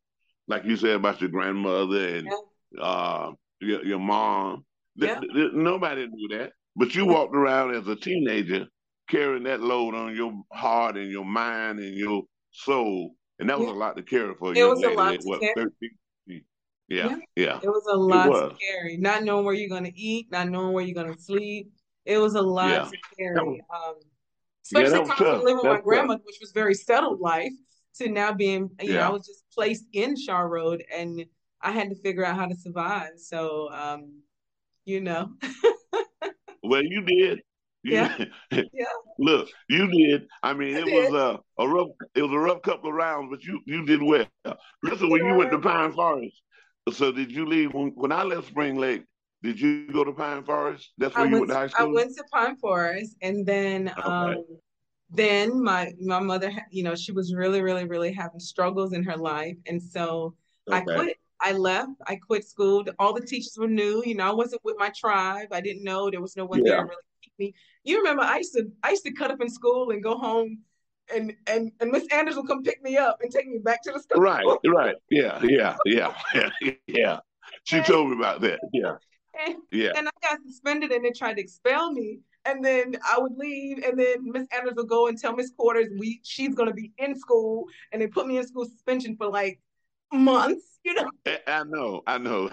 like you said about your grandmother and yeah. uh, your, your mom. Yeah. nobody knew that. But you walked around as a teenager carrying that load on your heart and your mind and your soul. And that was yeah. a lot to carry for you. It was a lot to what, carry. Yeah, yeah, yeah, It was a lot was. to carry. Not knowing where you're going to eat, not knowing where you're going to sleep. It was a lot yeah. to carry. Was, um, especially coming from living with my grandmother, which was very settled life, to now being, you know, I was just placed in Shaw Road and I had to figure out how to survive. So, um, you know. well, you did. Yeah. yeah. Look, you did. I mean, I it did. was a, a rough. It was a rough couple of rounds, but you you did well. Listen, when yeah. you went to Pine Forest, so did you leave when, when I left Spring Lake? Did you go to Pine Forest? That's where I you went, went to high school. I went to Pine Forest, and then okay. um, then my my mother, you know, she was really, really, really having struggles in her life, and so okay. I quit. I left. I quit school. All the teachers were new. You know, I wasn't with my tribe. I didn't know there was no one yeah. there to really keep me you remember I used to I used to cut up in school and go home and and and Miss Anders will come pick me up and take me back to the school. Right, right. Yeah, yeah, yeah, yeah, yeah. She and, told me about that. Yeah. And, yeah. And I got suspended and they tried to expel me. And then I would leave, and then Miss Anders would go and tell Miss Quarters we she's gonna be in school, and they put me in school suspension for like months. You know. I know, I know.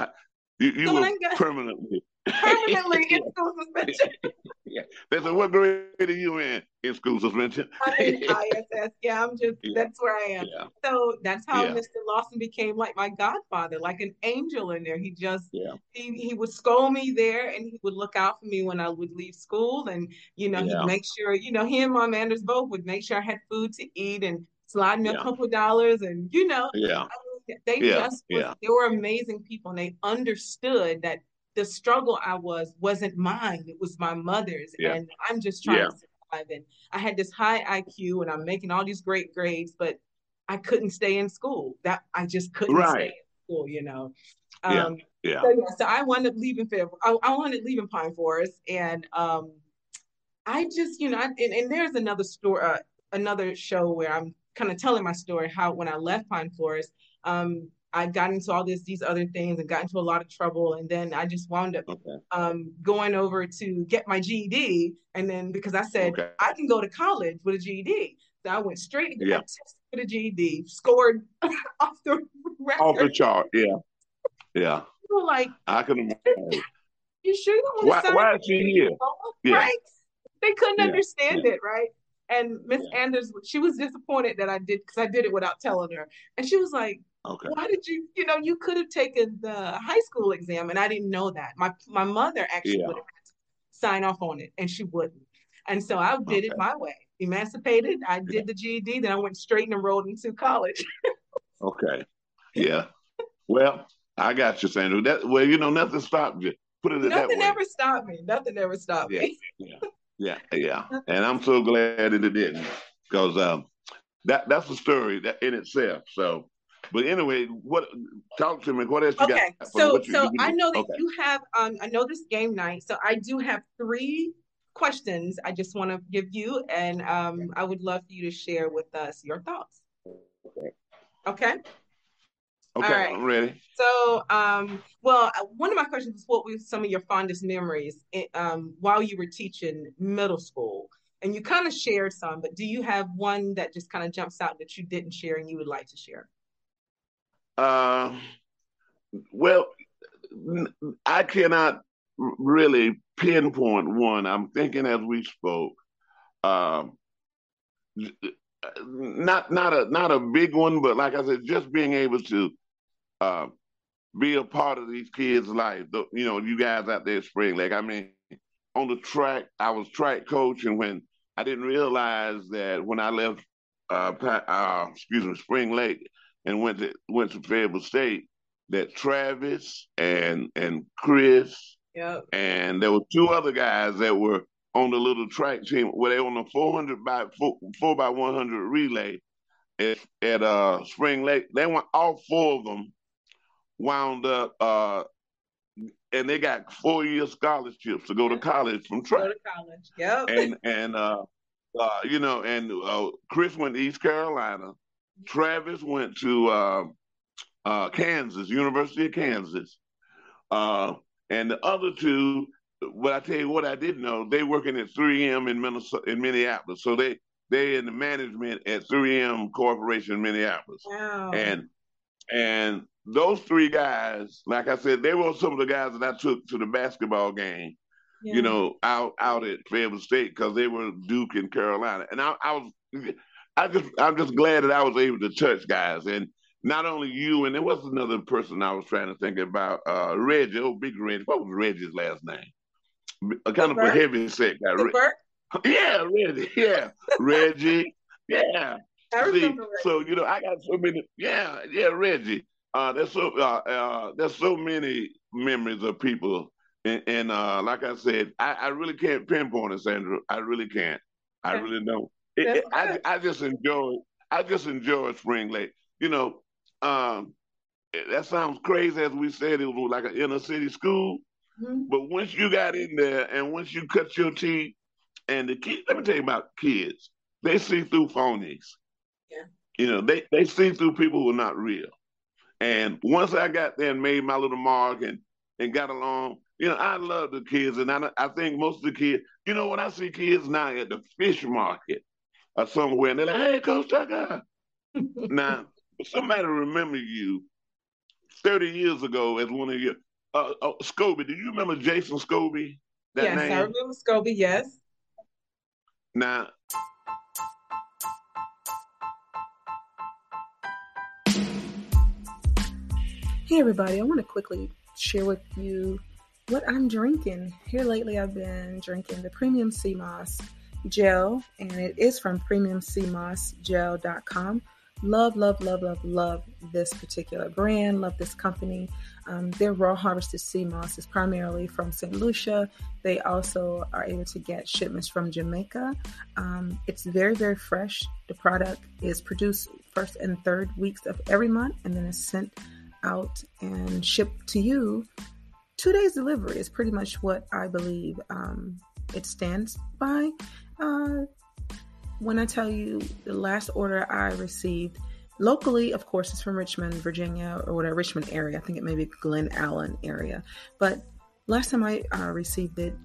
You, you so were permanently permanently in school suspension. yeah. They said, what grade are you in in school suspension? I'm in ISS. Yeah, I'm just, yeah. that's where I am. Yeah. So that's how yeah. Mr. Lawson became like my godfather, like an angel in there. He just, yeah. he, he would scold me there and he would look out for me when I would leave school. And, you know, he'd make sure, you know, he and Mom Anders both would make sure I had food to eat and slide me a couple dollars. And, you know, yeah. they just, was, they were amazing people and they understood that the struggle I was wasn't mine. It was my mother's. Yeah. And I'm just trying yeah. to survive. And I had this high IQ and I'm making all these great grades, but I couldn't stay in school. That I just couldn't right. stay in school, you know. Um, yeah. yeah. So, yeah. So I wound up leaving Fair. I, I wanted leaving Pine Forest, and um, I just, you know, I, and, and, there's another story, uh, another show where I'm kind of telling my story how when I left Pine Forest, um, I got into all this these other things and got into a lot of trouble, and then I just wound up okay. um, going over to get my GED, and then because I said okay. I can go to college with a GED, so I went straight to yeah. for the GED, scored off the record. off the chart, yeah, yeah. like I can. You sure you don't want why? Why is she here? Yeah. Right? They couldn't yeah. understand yeah. it, right? And Miss Anders, she was disappointed that I did because I did it without telling her. And she was like, okay. Why did you, you know, you could have taken the high school exam and I didn't know that. My my mother actually would have sign off on it and she wouldn't. And so I did okay. it my way. Emancipated, I did the GED, then I went straight and enrolled into college. okay. Yeah. Well, I got you, Sandra. That well, you know, nothing stopped you. Put it in. nothing ever stopped me. Nothing ever stopped yeah, me. yeah, yeah, yeah. And I'm so glad that it didn't, because um, that that's a story that in itself. So, but anyway, what talk to me? What else you okay, got? so you, so I know that okay. you have. Um, I know this game night, so I do have three questions. I just want to give you, and um, I would love for you to share with us your thoughts. Okay. Okay. Okay, right. I'm ready. So, um, well, uh, one of my questions is what were some of your fondest memories in, um, while you were teaching middle school? And you kind of shared some, but do you have one that just kind of jumps out that you didn't share and you would like to share? Uh, well, I cannot really pinpoint one. I'm thinking as we spoke. Um, not not a not a big one, but like I said, just being able to uh, be a part of these kids' life. You know, you guys out there Spring Lake. I mean, on the track, I was track coach, and when I didn't realize that when I left, uh, uh, excuse me, Spring Lake, and went to went to Fayetteville State, that Travis and and Chris, yep. and there were two other guys that were on the little track team where they on the 400 by 4, 4 by 100 relay at, at uh Spring Lake. They went all four of them wound up uh, and they got four year scholarships to go to college from track. Go to college, yep. And and uh, uh, you know, and uh, Chris went to East Carolina. Travis went to uh, uh, Kansas, University of Kansas, uh, and the other two. But I tell you what, I did know they working at 3M in Minnesota, in Minneapolis. So they they in the management at 3M Corporation in Minneapolis. Wow. And and those three guys, like I said, they were some of the guys that I took to the basketball game. Yeah. You know, out out at Fayetteville State because they were Duke and Carolina, and I, I was, I just, I'm just glad that I was able to touch guys, and not only you, and there was another person I was trying to think about, uh, Reggie, oh big Reggie, what was Reggie's last name? A kind of a heavy set guy. Yeah, Reggie. Yeah, Reggie. Yeah. I See, so you know, I got so many. Yeah, yeah, Reggie. Uh, there's so uh, uh, there's so many memories of people, and, and uh, like I said, I, I, really can't pinpoint it, Sandra. I really can't. I really don't. It, it, I I just enjoy. I just enjoy Spring Lake. You know, um, that sounds crazy as we said it was like an inner city school, mm-hmm. but once you got in there and once you cut your teeth, and the kids, let me tell you about kids. They see through phonies. Yeah. You know, they they see through people who are not real. And once I got there and made my little mark and and got along, you know, I love the kids, and I I think most of the kids, you know, when I see kids now at the fish market or somewhere, and they're like, "Hey, Coach Tucker," now somebody remember you thirty years ago as one of your uh, uh, Scobee. Do you remember Jason Scobee? yes, name? I remember Scobee. Yes. Now Hey, everybody, I want to quickly share with you what I'm drinking. Here lately, I've been drinking the Premium Sea Moss gel, and it is from premiumseamossgel.com. Love, love, love, love, love this particular brand. Love this company. Um, their raw harvested sea moss is primarily from St. Lucia. They also are able to get shipments from Jamaica. Um, it's very, very fresh. The product is produced first and third weeks of every month and then is sent out and shipped to you. Two days delivery is pretty much what I believe um, it stands by. Uh, when I tell you the last order I received locally, of course, it's from Richmond, Virginia, or whatever Richmond area. I think it may be Glen Allen area. But last time I uh, received it,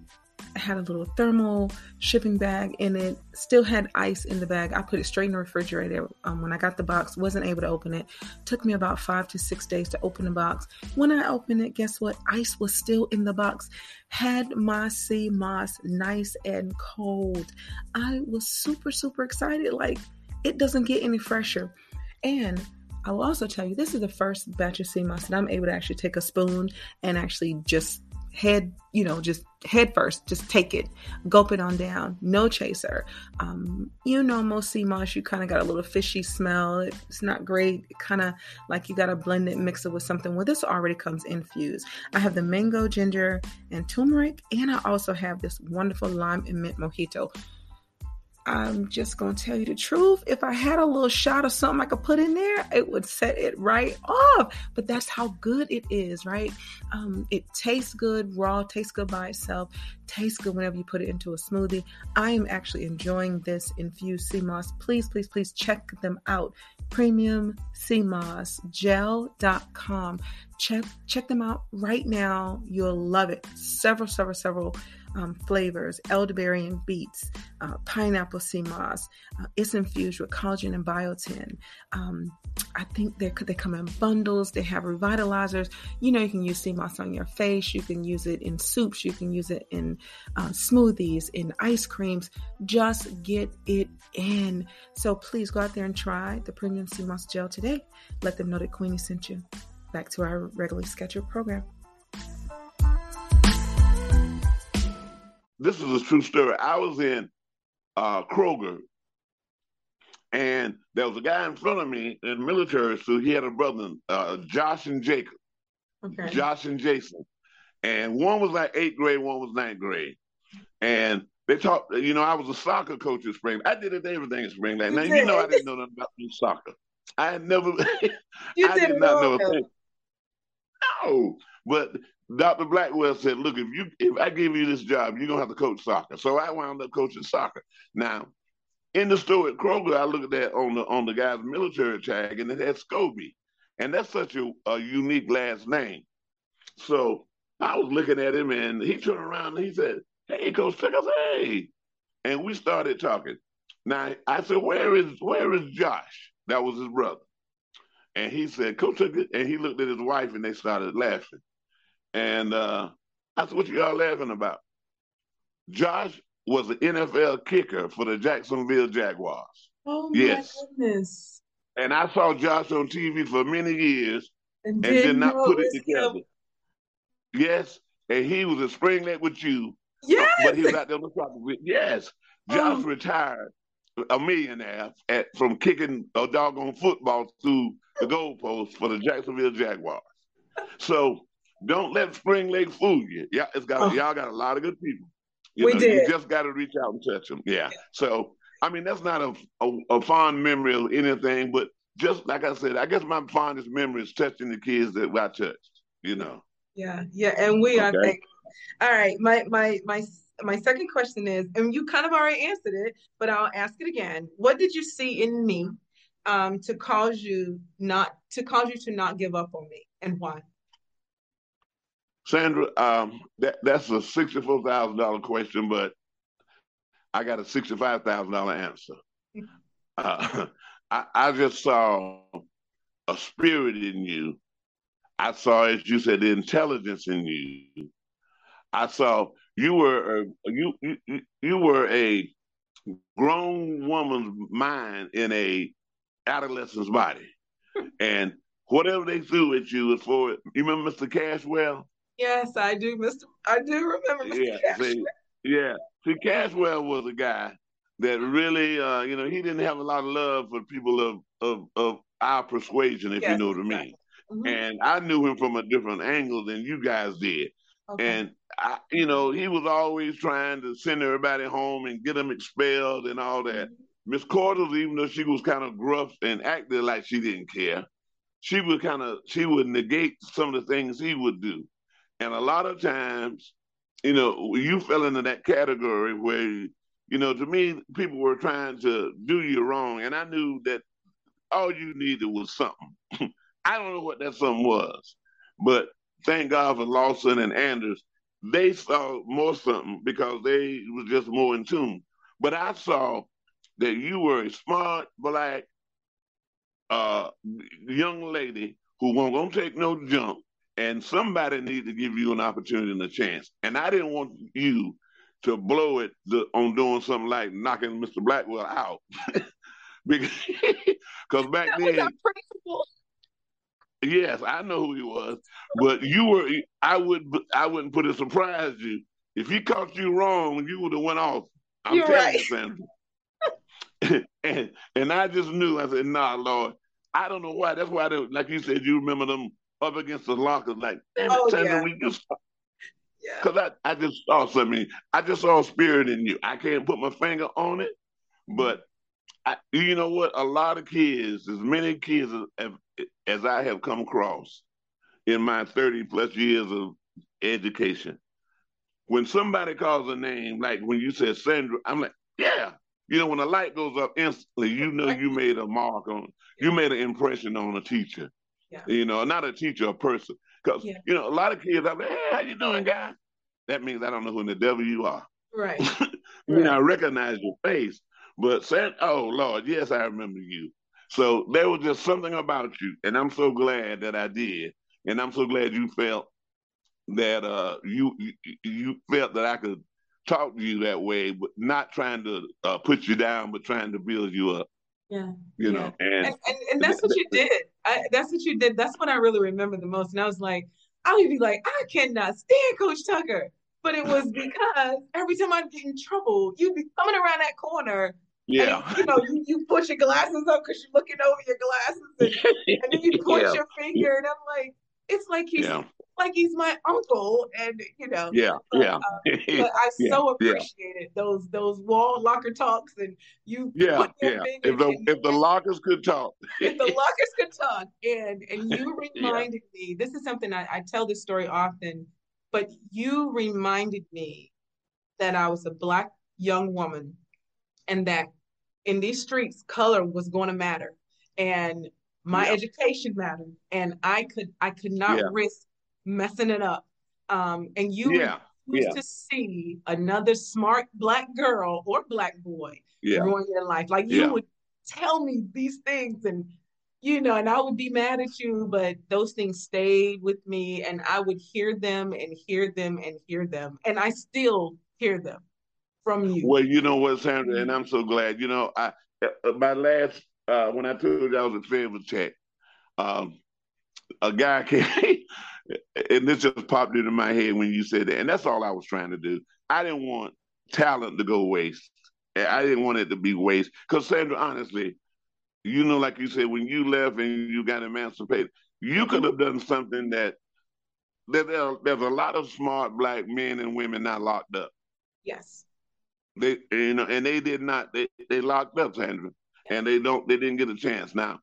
had a little thermal shipping bag in it. Still had ice in the bag. I put it straight in the refrigerator. Um, when I got the box, wasn't able to open it. Took me about five to six days to open the box. When I opened it, guess what? Ice was still in the box. Had my sea moss nice and cold. I was super super excited. Like it doesn't get any fresher. And I will also tell you, this is the first batch of sea moss that I'm able to actually take a spoon and actually just head, you know, just head first, just take it, gulp it on down, no chaser. Um, you know, most sea moss, you kind of got a little fishy smell. It's not great. Kind of like you got to blend it, mix it with something. Well, this already comes infused. I have the mango, ginger, and turmeric, and I also have this wonderful lime and mint mojito. I'm just going to tell you the truth. If I had a little shot of something I could put in there, it would set it right off. But that's how good it is, right? Um, it tastes good raw, tastes good by itself, tastes good whenever you put it into a smoothie. I am actually enjoying this infused sea moss. Please, please, please check them out. Premiumseamossgel.com. Check check them out right now. You'll love it. Several, several, several um, flavors elderberry and beets, uh, pineapple sea moss. Uh, it's infused with collagen and biotin. Um, I think they they come in bundles. They have revitalizers. You know, you can use sea moss on your face. You can use it in soups. You can use it in uh, smoothies, in ice creams. Just get it in. So please go out there and try the premium sea moss gel today. Let them know that Queenie sent you. Back to our regularly scheduled program. This is a true story. I was in uh, Kroger, and there was a guy in front of me in military so He had a brother, uh, Josh and Jacob. Okay. Josh and Jason. And one was like eighth grade, one was ninth grade. And they talked, you know, I was a soccer coach in Spring. I did everything at Spring. Now, you know, I didn't know nothing about soccer. I had never, I did not know a thing. No, but Dr. Blackwell said, "Look, if you if I give you this job, you're gonna have to coach soccer." So I wound up coaching soccer. Now, in the store at Kroger, I looked at that on the on the guy's military tag, and it had Scobee, and that's such a, a unique last name. So I was looking at him, and he turned around and he said, "Hey, Coach Tuck," I said, "Hey," and we started talking. Now I said, "Where is where is Josh?" That was his brother, and he said, "Coach Tuck," and he looked at his wife, and they started laughing. And uh, I said, what you all laughing about? Josh was an NFL kicker for the Jacksonville Jaguars. Oh my yes. goodness. And I saw Josh on TV for many years and, and did not put it together. Him. Yes. And he was a Spring Lake with you. Yes. But he was out there on the with Yes. Josh oh. retired a millionaire at, from kicking a doggone football through the goalpost for the Jacksonville Jaguars. So don't let Spring Lake fool you. Yeah, it's got oh. y'all got a lot of good people. You we know, did. You just got to reach out and touch them. Yeah. So I mean, that's not a, a, a fond memory of anything, but just like I said, I guess my fondest memory is touching the kids that I touched. You know. Yeah, yeah, and we okay. are. All right, my my my my second question is, and you kind of already answered it, but I'll ask it again. What did you see in me um, to cause you not to cause you to not give up on me, and why? Sandra, um, that, that's a sixty-four thousand dollar question, but I got a sixty-five thousand dollar answer. Uh, I, I just saw a spirit in you. I saw, as you said, the intelligence in you. I saw you were a, you, you you were a grown woman's mind in a adolescent's body, and whatever they threw at you was for. You remember Mr. Cashwell? Yes, I do, Mr. I do remember Mr. Yeah, Cashwell. See, yeah. See, Cashwell was a guy that really, uh, you know, he didn't have a lot of love for people of of, of our persuasion, if yes, you know what I mean. Mm-hmm. And I knew him from a different angle than you guys did. Okay. And I, you know, he was always trying to send everybody home and get them expelled and all that. Mm-hmm. Miss mm-hmm. even though she was kind of gruff and acted like she didn't care, she would kind of she would negate some of the things he would do. And a lot of times, you know, you fell into that category where, you know, to me, people were trying to do you wrong. And I knew that all you needed was something. I don't know what that something was, but thank God for Lawson and Anders. they saw more something because they was just more in tune. But I saw that you were a smart black uh, young lady who won't gonna take no jump, and somebody need to give you an opportunity and a chance. And I didn't want you to blow it the, on doing something like knocking Mr. Blackwell out, because back that then, principal. yes, I know who he was, but you were. I would. I wouldn't put it surprise you if he caught you wrong. You would have went off. I'm You're telling right. you, Sandra. and and I just knew. I said, "Nah, Lord, I don't know why. That's why, they, like you said, you remember them up against the locker Like, damn Oh, Sandra, yeah. we just Yeah. because I, I just saw something. I just saw a spirit in you. I can't put my finger on it, but I, you know what? A lot of kids, as many kids as, as I have come across in my 30 plus years of education, when somebody calls a name, like when you said Sandra, I'm like, yeah. You know, when the light goes up instantly, you know you made a mark on, you made an impression on a teacher. Yeah. You know, not a teacher, a person. Because, Yeah. you know, a lot of kids, I'm like, hey, how you doing, guy? That means I don't know who in the devil you are. Right. I mean, I recognize your face, but said, "Oh Lord, yes, I remember you." So there was just something about you, and I'm so glad that I did, and I'm so glad you felt that uh, you you, you felt that I could talk to you that way, but not trying to uh, put you down, but trying to build you up. Yeah. You Yeah. know, and, And, and, and that's what you did. I, that's what you did. That's what I really remember the most. And I was like, I would be like, I cannot stand Coach Tucker. But it was because every time I'd get in trouble, you'd be coming around that corner. yeah, And, you know, you, you put your glasses up because you're looking over your glasses. And, and then you point yeah, your finger. And I'm like, it's like he's yeah, like he's my uncle. And, you know, yeah, but, yeah, uh, but I Yeah, so yeah. appreciated those those wall locker talks and you yeah, yeah. If the and- if the lockers could talk, if the lockers could talk and and you Yeah. reminded me this is something I, I tell this story often but you reminded me that i was a black young woman and that in these streets color was going to matter and my Yeah. education mattered and i could i could not Yeah. risk messing it up um and you yeah, refused yeah. to see another smart black girl or black boy yeah, ruin your life. Like you would tell me these things and you know, and I would be mad at you, but those things stayed with me and I would hear them and hear them and hear them. And I still hear them from you. Well, you know what, Sandra, and I'm so glad. You know, I uh, my last uh, when I told you I was at Fayetteville Tech, um, a guy came, and this just popped into my head when you said that, and that's all I was trying to do. I didn't want talent to go waste. I didn't want it to be waste. Because Sandra, honestly, you know, like you said, when you left and you got emancipated, you could have done something that that there, there's a lot of smart black men and women not locked up. Yes. They you know, and they did not. They they locked up Sandra, and they don't. They didn't get a chance. Now,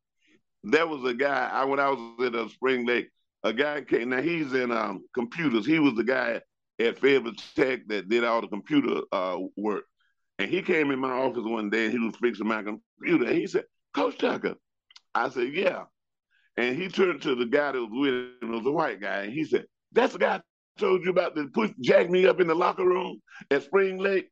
there was a guy. I when I was at a Spring Lake, a guy came. Now he's in um, computers. He was the guy at Fayetteville Tech that did all the computer uh, work, and he came in my office one day and he was fixing my computer. And he said, "Coach Tucker," I said, "Yeah," and he turned to the guy that was with him. It was a white guy, and he said, "That's the guy." I Told you about the push jack me up in the locker room at Spring Lake.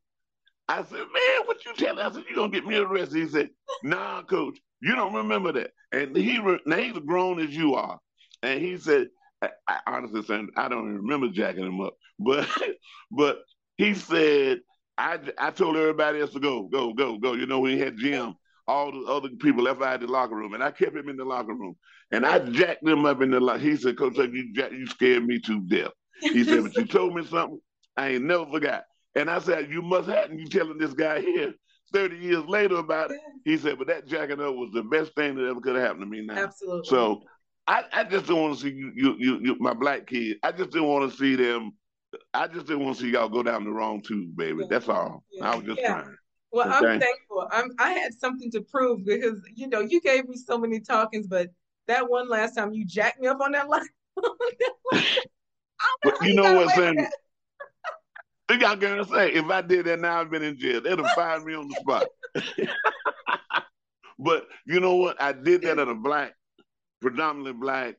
I said, man, what you telling? I said, you gonna get me arrested? He said, nah, coach, you don't remember that. And he re- now he's grown as you are, and he said, I, I honestly said, I don't even remember jacking him up, but but he said, I I told everybody else to go, go, go, go. You know, when he had gym, all the other people left out of the locker room, and I kept him in the locker room, and I jacked him up in the locker. He said, Coach, you jack- you scared me to death. He said, but you told me something I ain't never forgot. And I said, you must have, and you telling this guy here 30 years later about it. He said, but that jacking up was the best thing that ever could have happened to me now. Absolutely. So I, I just don't want to see you, you, you, you, my black kid. I just didn't want to see them. I just didn't want to see y'all go down the wrong tube, baby. Yeah. That's all. Yeah. I was just Yeah. trying. Well, I'm thankful. I'm I had something to prove because you know you gave me so many talkings, but that one last time you jacked me up on that line. But you know what, Sandra? Think I'm gonna say if I did that now, I've been in jail. They'd have fired me on the spot. but you know what? I did that at a black, predominantly black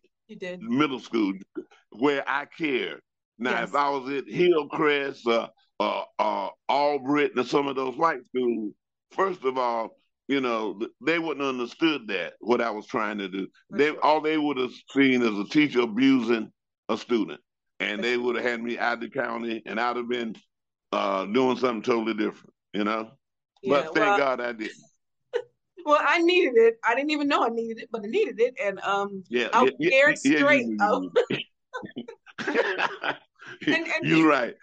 middle school where I cared. Now, Yes. if I was at Hillcrest, uh, uh, uh, Albritton, or some of those white schools, first of all, you know, they wouldn't have understood that what I was trying to do. For They sure. all they would have seen is a teacher abusing a student, and For they would have had me out of the county, and I'd have been uh, doing something totally different, you know. Yeah, But thank well, God I did. Well, I needed it. I didn't even know I needed it, but I needed it, and um, Yeah, I was yeah, scared yeah, yeah, straight. you, And- and you're you- right.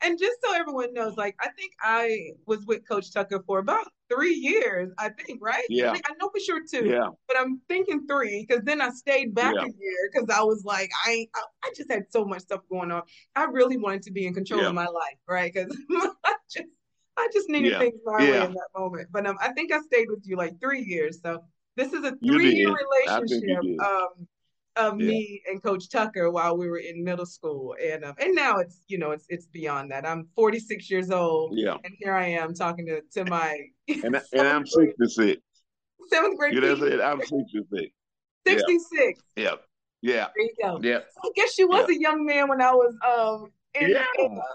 and just so everyone knows, like I think I was with Coach Tucker for about three years. I think, right? I, Yeah. think, I know for sure two, Yeah, but I'm thinking three because then I stayed back Yeah. a year because I was like, I, I I just had so much stuff going on. I really wanted to be in control Yeah. of my life, right? Because I just I just needed Yeah. things my way in that moment. But um, I think I stayed with you like three years. So this is a three year did. I think you relationship um, of Yeah. me and Coach Tucker while we were in middle school, and um, and now it's you know it's it's beyond that. I'm 46 years old, Yeah, and here I am talking to to my and I- and I'm 66. seventh grade You know what I'm? I'm 66. Yeah, 66. yeah, yeah, There you go. yeah, I guess you was yeah. a young man when I was um Yeah,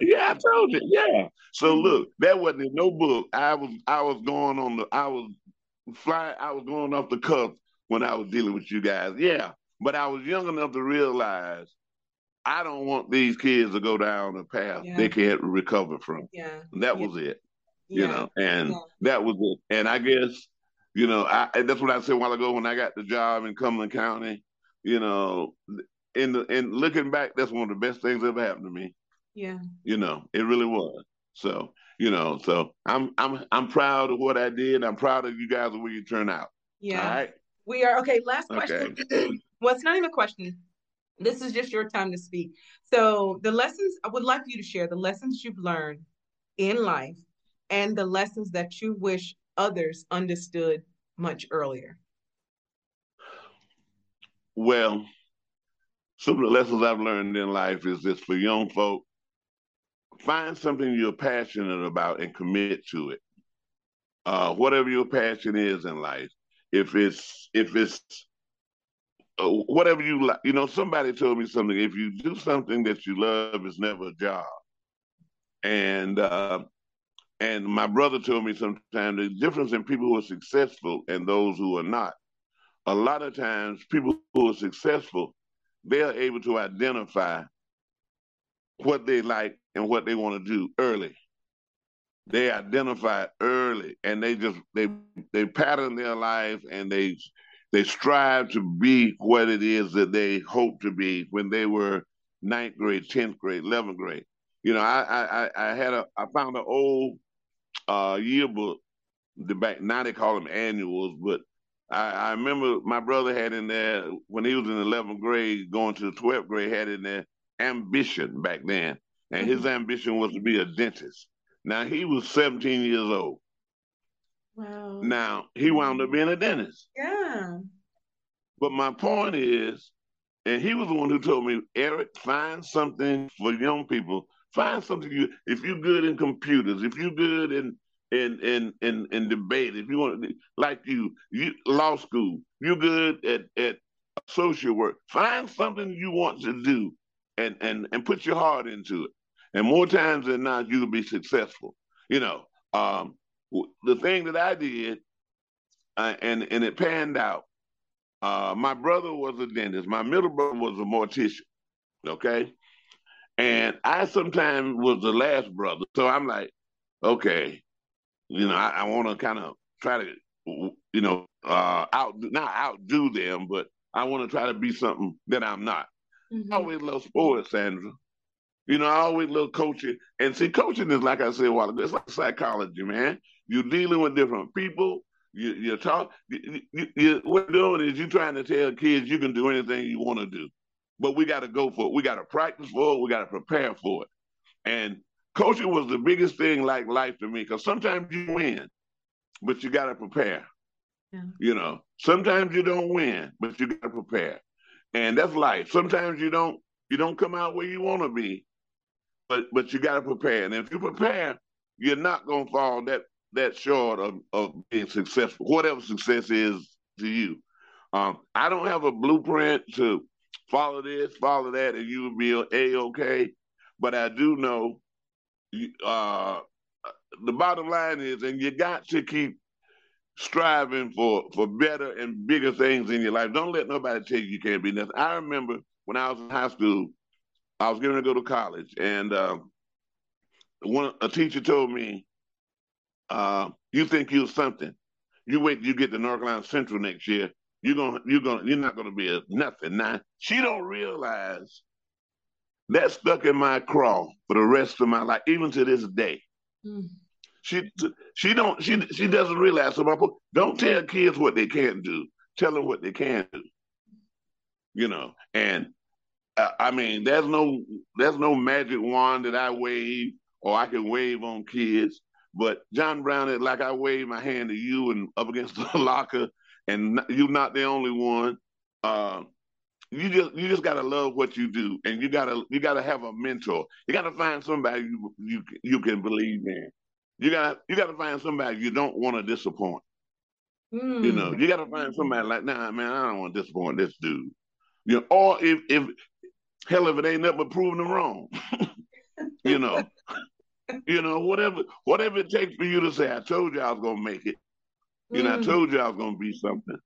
yeah, I told you. Yeah. So Mhm. look, that wasn't in no book. I was I was going on the I was fly I was going off the cuff when I was dealing with you guys. Yeah. But I was young enough to realize I don't want these kids to go down a path Yeah. they can't recover from. yeah And that yeah was it. You know, and that was it. And I guess, you know, I that's what I said a while ago when I got the job in Cumberland County, you know, in the in looking back, that's one of the best things that ever happened to me. Yeah You know, it really was. So, you know, so I'm I'm I'm proud of what I did. I'm proud of you guys the way you turn out. Yeah. right. We are okay. Last Okay. question. well, it's not even a question. This is just your time to speak. So, the lessons I would like you to share the lessons you've learned in life and the lessons that you wish others understood much earlier. Well, some of the lessons I've learned in life is this for young folk, find something you're passionate about and commit to it. Uh, whatever your passion is in life, if it's if it's uh, whatever you like, you know, somebody told me something. If you do something that you love, it's never a job. And uh, and my brother told me sometimes the difference in people who are successful and those who are not. A lot of times, people who are successful, they are able to identify what they like and what they want to do early. They identify early, and they just they they pattern their life and they they strive to be what it is that they hope to be when they were ninth grade, tenth grade, eleventh grade. You know, I I I had a I found an old uh, yearbook. The back now they call them annuals, but I, I remember my brother had in there when he was in eleventh grade, going to the twelfth grade, had in there ambition back then, and his mm-hmm. ambition was to be a dentist. Now he was seventeen years old. Wow. Now he wound up being a dentist. Yeah. But my point is, and he was the one who told me, Eric, find something for young people. Find something you if you're good in computers, if you're good in in in in, in debate, if you want like you, you law school, you're good at, at social work. Find something you want to do and and and put your heart into it. And more times than not, you'll be successful. You know, um, the thing that I did, uh, and and it panned out. Uh, my brother was a dentist. My middle brother was a mortician. Okay. And I sometimes was the last brother. So I'm like, okay, you know, I, I want to kind of try to, you know, uh, out not outdo them, but I want to try to be something that I'm not. Mhm. I always love sports, Sandra. You know, I always love coaching. And see, coaching is like I said a while ago, it's like psychology, man. You're dealing with different people. You, you're talk. You, you, you, what you're doing is you're trying to tell kids you can do anything you want to do, but we got to go for it. We got to practice for it. We got to prepare for it. And coaching was the biggest thing like life to me because sometimes you win, but you got to prepare. Yeah. You know, sometimes you don't win, but you got to prepare, and that's life. Sometimes you don't you don't come out where you want to be, but but you got to prepare. And if you prepare, you're not gonna fall that that short of, of being successful, whatever success is to you. Um, I don't have a blueprint to follow this, follow that, and you will be a okay. but I do know uh, the bottom line is, and you got to keep striving for for better and bigger things in your life. Don't let nobody tell you you can't be nothing. I remember when I was in high school, I was going to go to college, and uh, one a teacher told me, uh, "You think you're something? You wait you get to North Carolina Central next year. You're gonna you're gonna you're not gonna be a nothing." Now she don't realize that stuck in my craw for the rest of my life, even to this day. Mm. She she don't she she doesn't realize. So my don't tell kids what they can't do. Tell them what they can do. You know, and uh, I mean, there's no there's no magic wand that I wave or I can wave on kids. But John Brown, is like I wave my hand to you and up against the locker, and you're not the only one. Uh, you just you just gotta love what you do, and you gotta you gotta have a mentor. You gotta find somebody you you you can believe in. You gotta you gotta find somebody you don't want to disappoint. Mm. You know, hmm. you gotta find somebody like, nah, man, I don't want to disappoint this dude. You know, or if if hell if it ain't nothing but proving them wrong. you know. you know, whatever whatever it takes for you to say, I told you I was gonna make it. You mm. know, I hmm. told you I was gonna be something.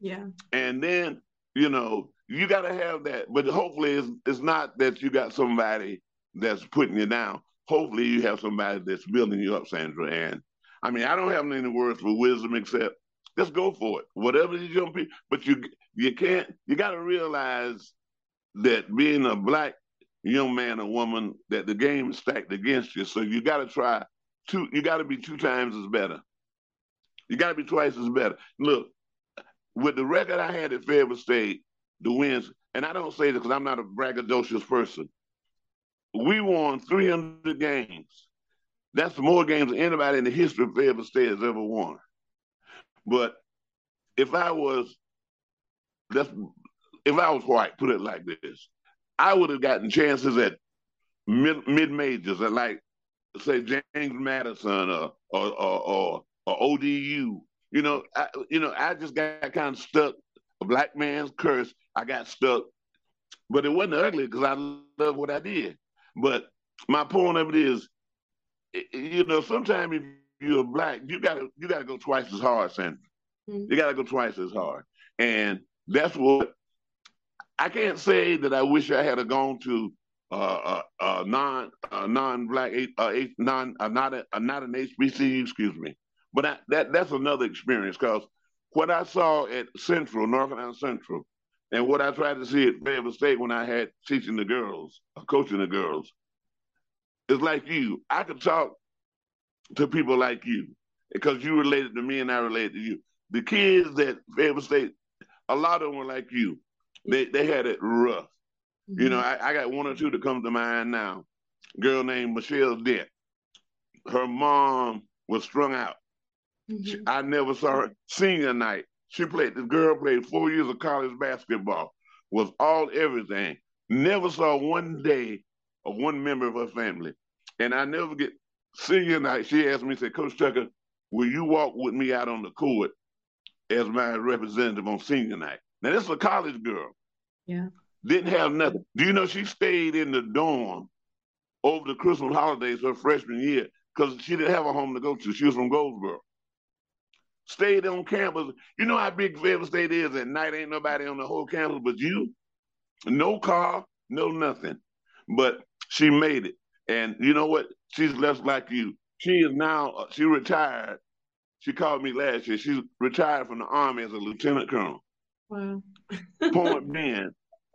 Yeah. And then, you know, you got to have that. But hopefully, it's, it's not that you got somebody that's putting you down. Hopefully, you have somebody that's building you up, Sandra. And I mean, I don't have any words for wisdom except just go for it. Whatever you jump in, but you you can't. You got to realize that being a black young man or woman, that the game is stacked against you. So you got to try two. You got to be two times as better. You got to be twice as better. Look, with the record I had at Fayetteville State, the wins, and I don't say this because I'm not a braggadocious person. We won 300 games. That's more games than anybody in the history of Fayetteville State has ever won. But if I was, that's if I was white, put it like this, I would have gotten chances at mid, mid majors, at like say James Madison or or or, or, or ODU. You know, I, you know, I just got kind of stuck. A black man's curse I got stuck, but it wasn't ugly because I love what I did. But my point of it is, you know, sometimes if you're black, you gotta you gotta go twice as hard, Sandra. Mm-hmm. You gotta go twice as hard, and that's what I can't say that I wish I had gone to uh, uh, uh, non uh, non black uh, non uh, not a, uh, not an HBCU, excuse me. But I, that that's another experience because what I saw at Central, North Carolina Central, and what I tried to see at Fayetteville State when I had teaching the girls, coaching the girls, is like you. I could talk to people like you because you related to me and I related to you. The kids that Fayetteville State, a lot of them were like you. They they had it rough. Mm-hmm. You know. I, I, got one or two to come to mind now. girl named Michelle Dent. Her mom was strung out. Mm-hmm. She, I never saw her senior night. She played, the girl played four years of college basketball, was all everything. Never saw one day of one member of her family. And I never get senior night, she asked me, said, Coach Tucker, will you walk with me out on the court as my representative on senior night? Now, this is a college girl. Yeah. Didn't have nothing. Do you know she stayed in the dorm over the Christmas holidays her freshman year because she didn't have a home to go to. She was from Goldsboro stayed on campus. You know how big Fayetteville State is at night? Ain't nobody on the whole campus but you. No car, no nothing. But she made it. And you know what? She's less like you. She is now, uh, she retired. She called me last year. She's retired from the Army as a lieutenant colonel. Wow. Point being.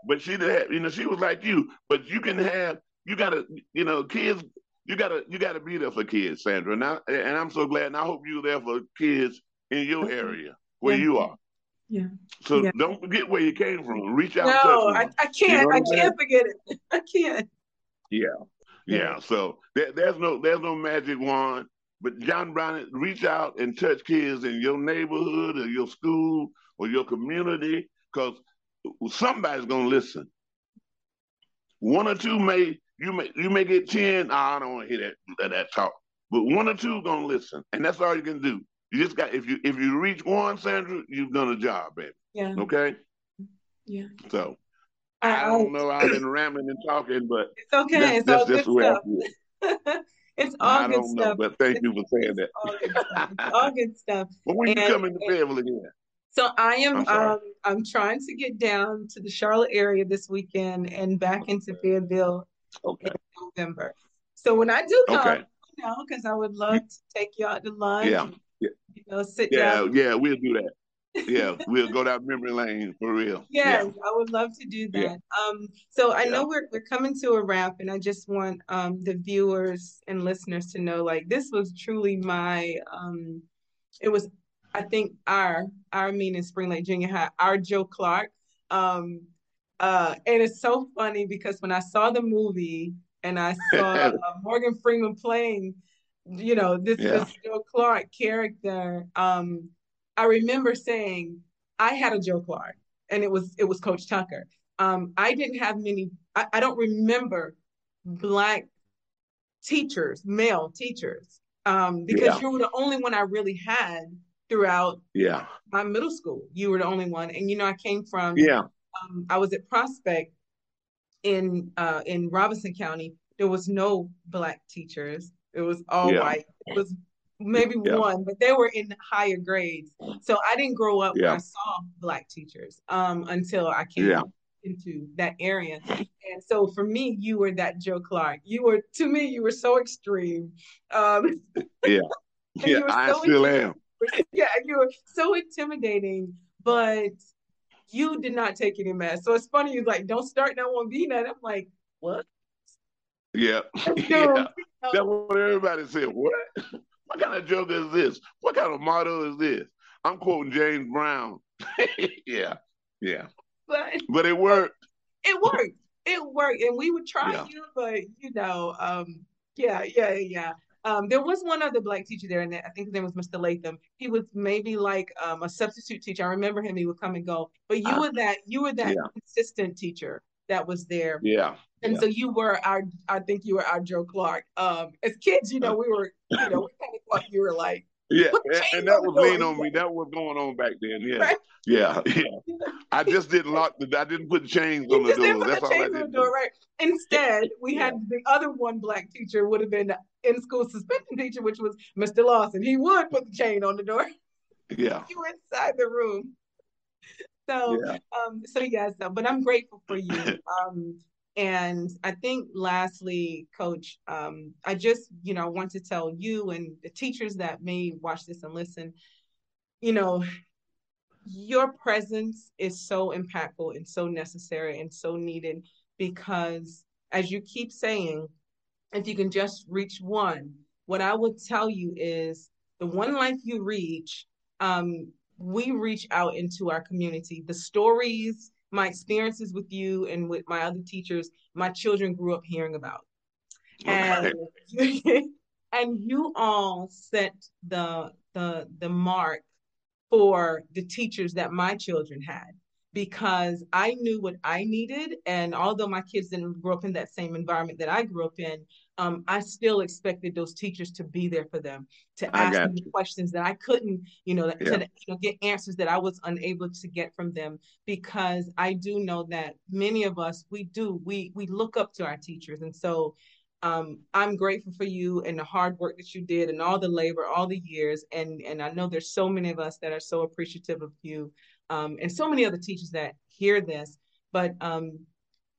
But she did have, you know, she was like you. But you can have, you gotta, you know, kids, you gotta, you gotta be there for kids, Sandra. And, I, and I'm so glad. And I hope you're there for kids in your area where yeah. you are. Yeah. So yeah. don't forget where you came from. Reach out. No, I, I, can't. You know I can't forget it. I can't. Yeah. Yeah. So there, there's no there's no magic wand. But John Brown, reach out and touch kids in your neighborhood or your school or your community, because somebody's gonna listen. One or two may you may you may get ten. Oh, I don't want to hear that that talk, but one or two gonna listen, and that's all you can do. You just got if you if you reach one, Sandra, you've done a job, baby. Yeah. Okay. Yeah. So I, I don't know. I've been rambling and talking, but it's okay. That's, it's that's all just good stuff. it's all I good stuff. Know, but thank you for saying that. All good stuff. It's all good stuff. But when and, you come into Fayetteville again? So I am I'm, um, I'm trying to get down to the Charlotte area this weekend and back into Fayetteville okay. in November. So when I do come, okay. you know, because I would love to take you out to lunch. Yeah. Yeah. You know, sit yeah, down. Yeah, we'll do that. yeah, we'll go down memory lane for real. Yes, yeah. I would love to do that. Yeah. Um, so I yeah. know we're we're coming to a wrap, and I just want um the viewers and listeners to know, like this was truly my um, it was I think our our meeting Spring Lake Junior High, our Joe Clark. Um, uh, and it's so funny because when I saw the movie and I saw uh, Morgan Freeman playing, you know, this, yeah. this Joe Clark character, um, I remember saying I had a Joe Clark, and it was it was Coach Tucker. Um, I didn't have many. I, I don't remember black teachers, male teachers, um, because yeah. you were the only one I really had throughout yeah my middle school. You were the only one, and you know I came from yeah. Um, I was at Prospect in uh, in Robeson County. There was no black teachers. It was all yeah. white. It was maybe yeah. one, but they were in higher grades. So I didn't grow up yeah. where I saw black teachers um, until I came yeah. into that area. And so for me, you were that Joe Clark. You were to me, you were so extreme. Um, yeah, yeah, I so still am yeah, you were so intimidating, but you did not take any mess. So it's funny, you're like, don't start that one being that. I'm like, what? Yeah. yeah. That's what everybody said. What? What kind of joke is this? What kind of motto is this? I'm quoting James Brown. yeah. Yeah. But, but it worked. It worked. It worked. And we would try yeah. you, but you know, um, yeah, yeah, yeah. Um, there was one other black teacher there, and I think his name was Mr. Latham. He was maybe like um, a substitute teacher. I remember him; he would come and go. But you uh, were that you were that yeah. consistent teacher that was there. Yeah. And yeah. so you were our, I think you were our Joe Clark. Um, as kids, you know, we were, you know, we kind of thought you were like yeah, and, that was lean on me. That was going on back then. Yeah, right. yeah, yeah. I just didn't lock the. I didn't put chains you on the door. That's all I did. Door, right. Instead, we yeah. had the other one black teacher would have been in school suspension teacher, which was Mr. Lawson. He would put the chain on the door. Yeah, you were inside the room. So, yeah. um, so yes, but I'm grateful for you. Um, and I think lastly, coach, um, I just, you know, want to tell you and the teachers that may watch this and listen, you know, your presence is so impactful and so necessary and so needed because as you keep saying, if you can just reach one, what I would tell you is the one life you reach, um, we reach out into our community. The stories, my experiences with you and with my other teachers, my children grew up hearing about. And and you all set the the the mark for the teachers that my children had because I knew what I needed. And although my kids didn't grow up in that same environment that I grew up in, um, I still expected those teachers to be there for them, to ask them you. questions that I couldn't, you know, yeah. to you know, get answers that I was unable to get from them. Because I do know that many of us, we do, we we look up to our teachers, and so um, I'm grateful for you and the hard work that you did and all the labor, all the years. And and I know there's so many of us that are so appreciative of you um, and so many other teachers that hear this. But um,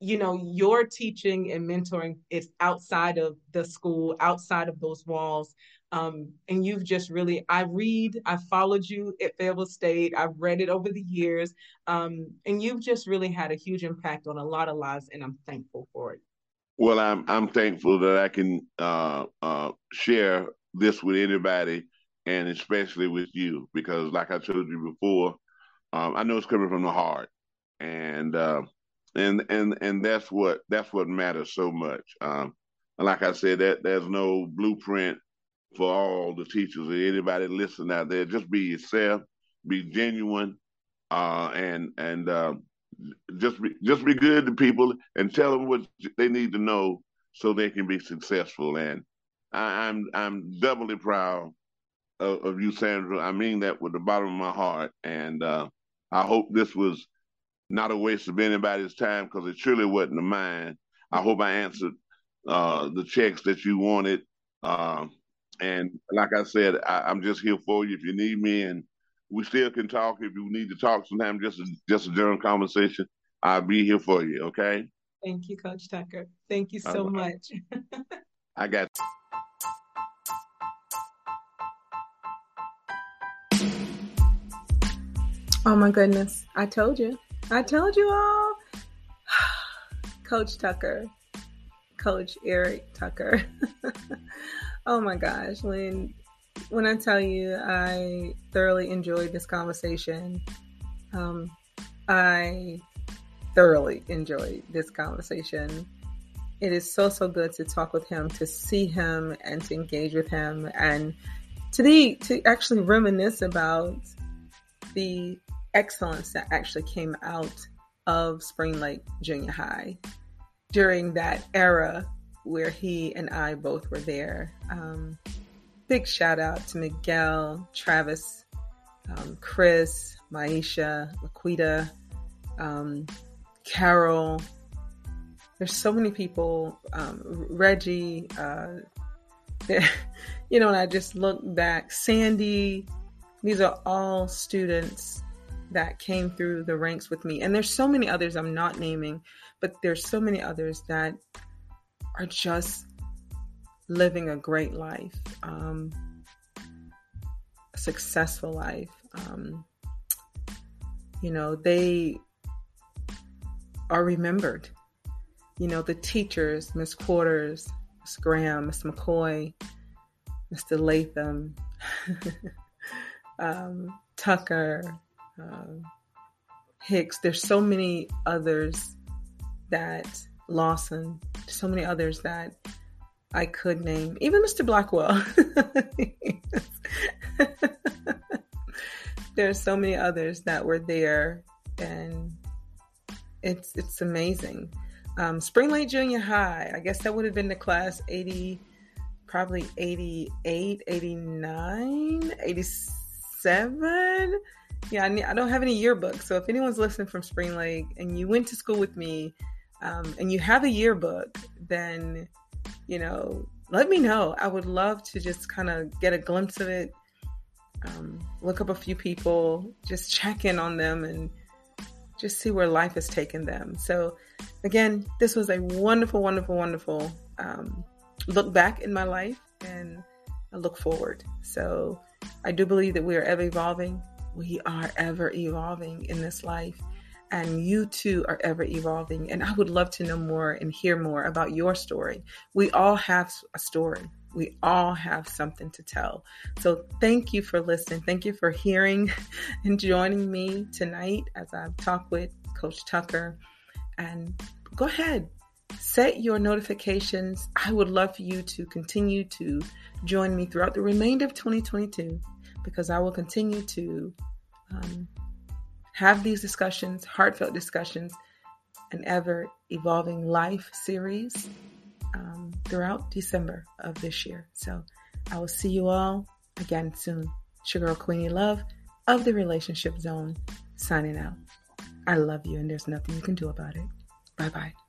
you know, your teaching and mentoring is outside of the school, outside of those walls. Um, and you've just really, I read, I followed you at Fayetteville State. I've read it over the years. Um, and you've just really had a huge impact on a lot of lives, and I'm thankful for it. Well, I'm I'm thankful that I can uh, uh, share this with anybody, and especially with you, because like I told you before, um, I know it's coming from the heart, and uh, and and and that's what that's what matters so much. Um, like I said, that there's no blueprint for all the teachers or anybody listening out there. Just be yourself, be genuine, uh, and and uh, just be just be good to people and tell them what they need to know so they can be successful. And I, am I'm, I'm doubly proud of, of, you, Sandra. I mean that with the bottom of my heart, and uh, I hope this was not a waste of anybody's time because it truly wasn't a mine. I hope I answered uh, the checks that you wanted. Um, and like I said, I, am just here for you if you need me, and we still can talk if you need to talk sometime. Just a, just a general conversation. I'll be here for you. Okay. Thank you, Coach Tucker. Thank you so much. I got. Oh my goodness! I told you. I told you all. Coach Tucker, Coach Eric Tucker. oh my gosh, when when I tell you I thoroughly enjoyed this conversation, um, I thoroughly enjoyed this conversation. It is so so good to talk with him, to see him, and to engage with him, and to the to actually reminisce about the excellence that actually came out of Spring Lake Junior High during that era where he and I both were there. Um, big shout out to Miguel, Travis, um, Chris, Maisha, Laquita, um, Carol. There's so many people. Um, Reggie. Uh, you know, and I just look back. Sandy. These are all students that came through the ranks with me. And there's so many others I'm not naming, but there's so many others that are just living a great life, um, a successful life. Um, you know, they are remembered. You know, the teachers, Miss Quarters, Miss Graham, Miss McCoy, Mr. Latham, um, Tucker, uh, Hicks. There's so many others that Lawson, so many others that I could name, even Mr. Blackwell. There's so many others that were there, and it's it's amazing. Um, Spring Lake Junior High, I guess that would have been the class 80, probably 88, 89, 87 yeah, I, don't have any yearbook. So if anyone's listening from Spring Lake and you went to school with me um, and you have a yearbook, then, you know, let me know. I would love to just kind of get a glimpse of it, um, look up a few people, just check in on them and just see where life has taken them. So, again, this was a wonderful, wonderful, wonderful um, look back in my life and I look forward. So, I do believe that we are ever evolving we are ever evolving in this life. And you too are ever evolving. And I would love to know more and hear more about your story. We all have a story. We all have something to tell. So thank you for listening. Thank you for hearing and joining me tonight as I talk with Coach Tucker. And go ahead, set your notifications. I would love for you to continue to join me throughout the remainder of 2022 because I will continue to um, have these discussions, heartfelt discussions, an ever evolving life series um, throughout December of this year. So I will see you all again soon. Sugar Queenie Luv of the Relationship Zone signing out. I love you, and there's nothing you can do about it. Bye bye.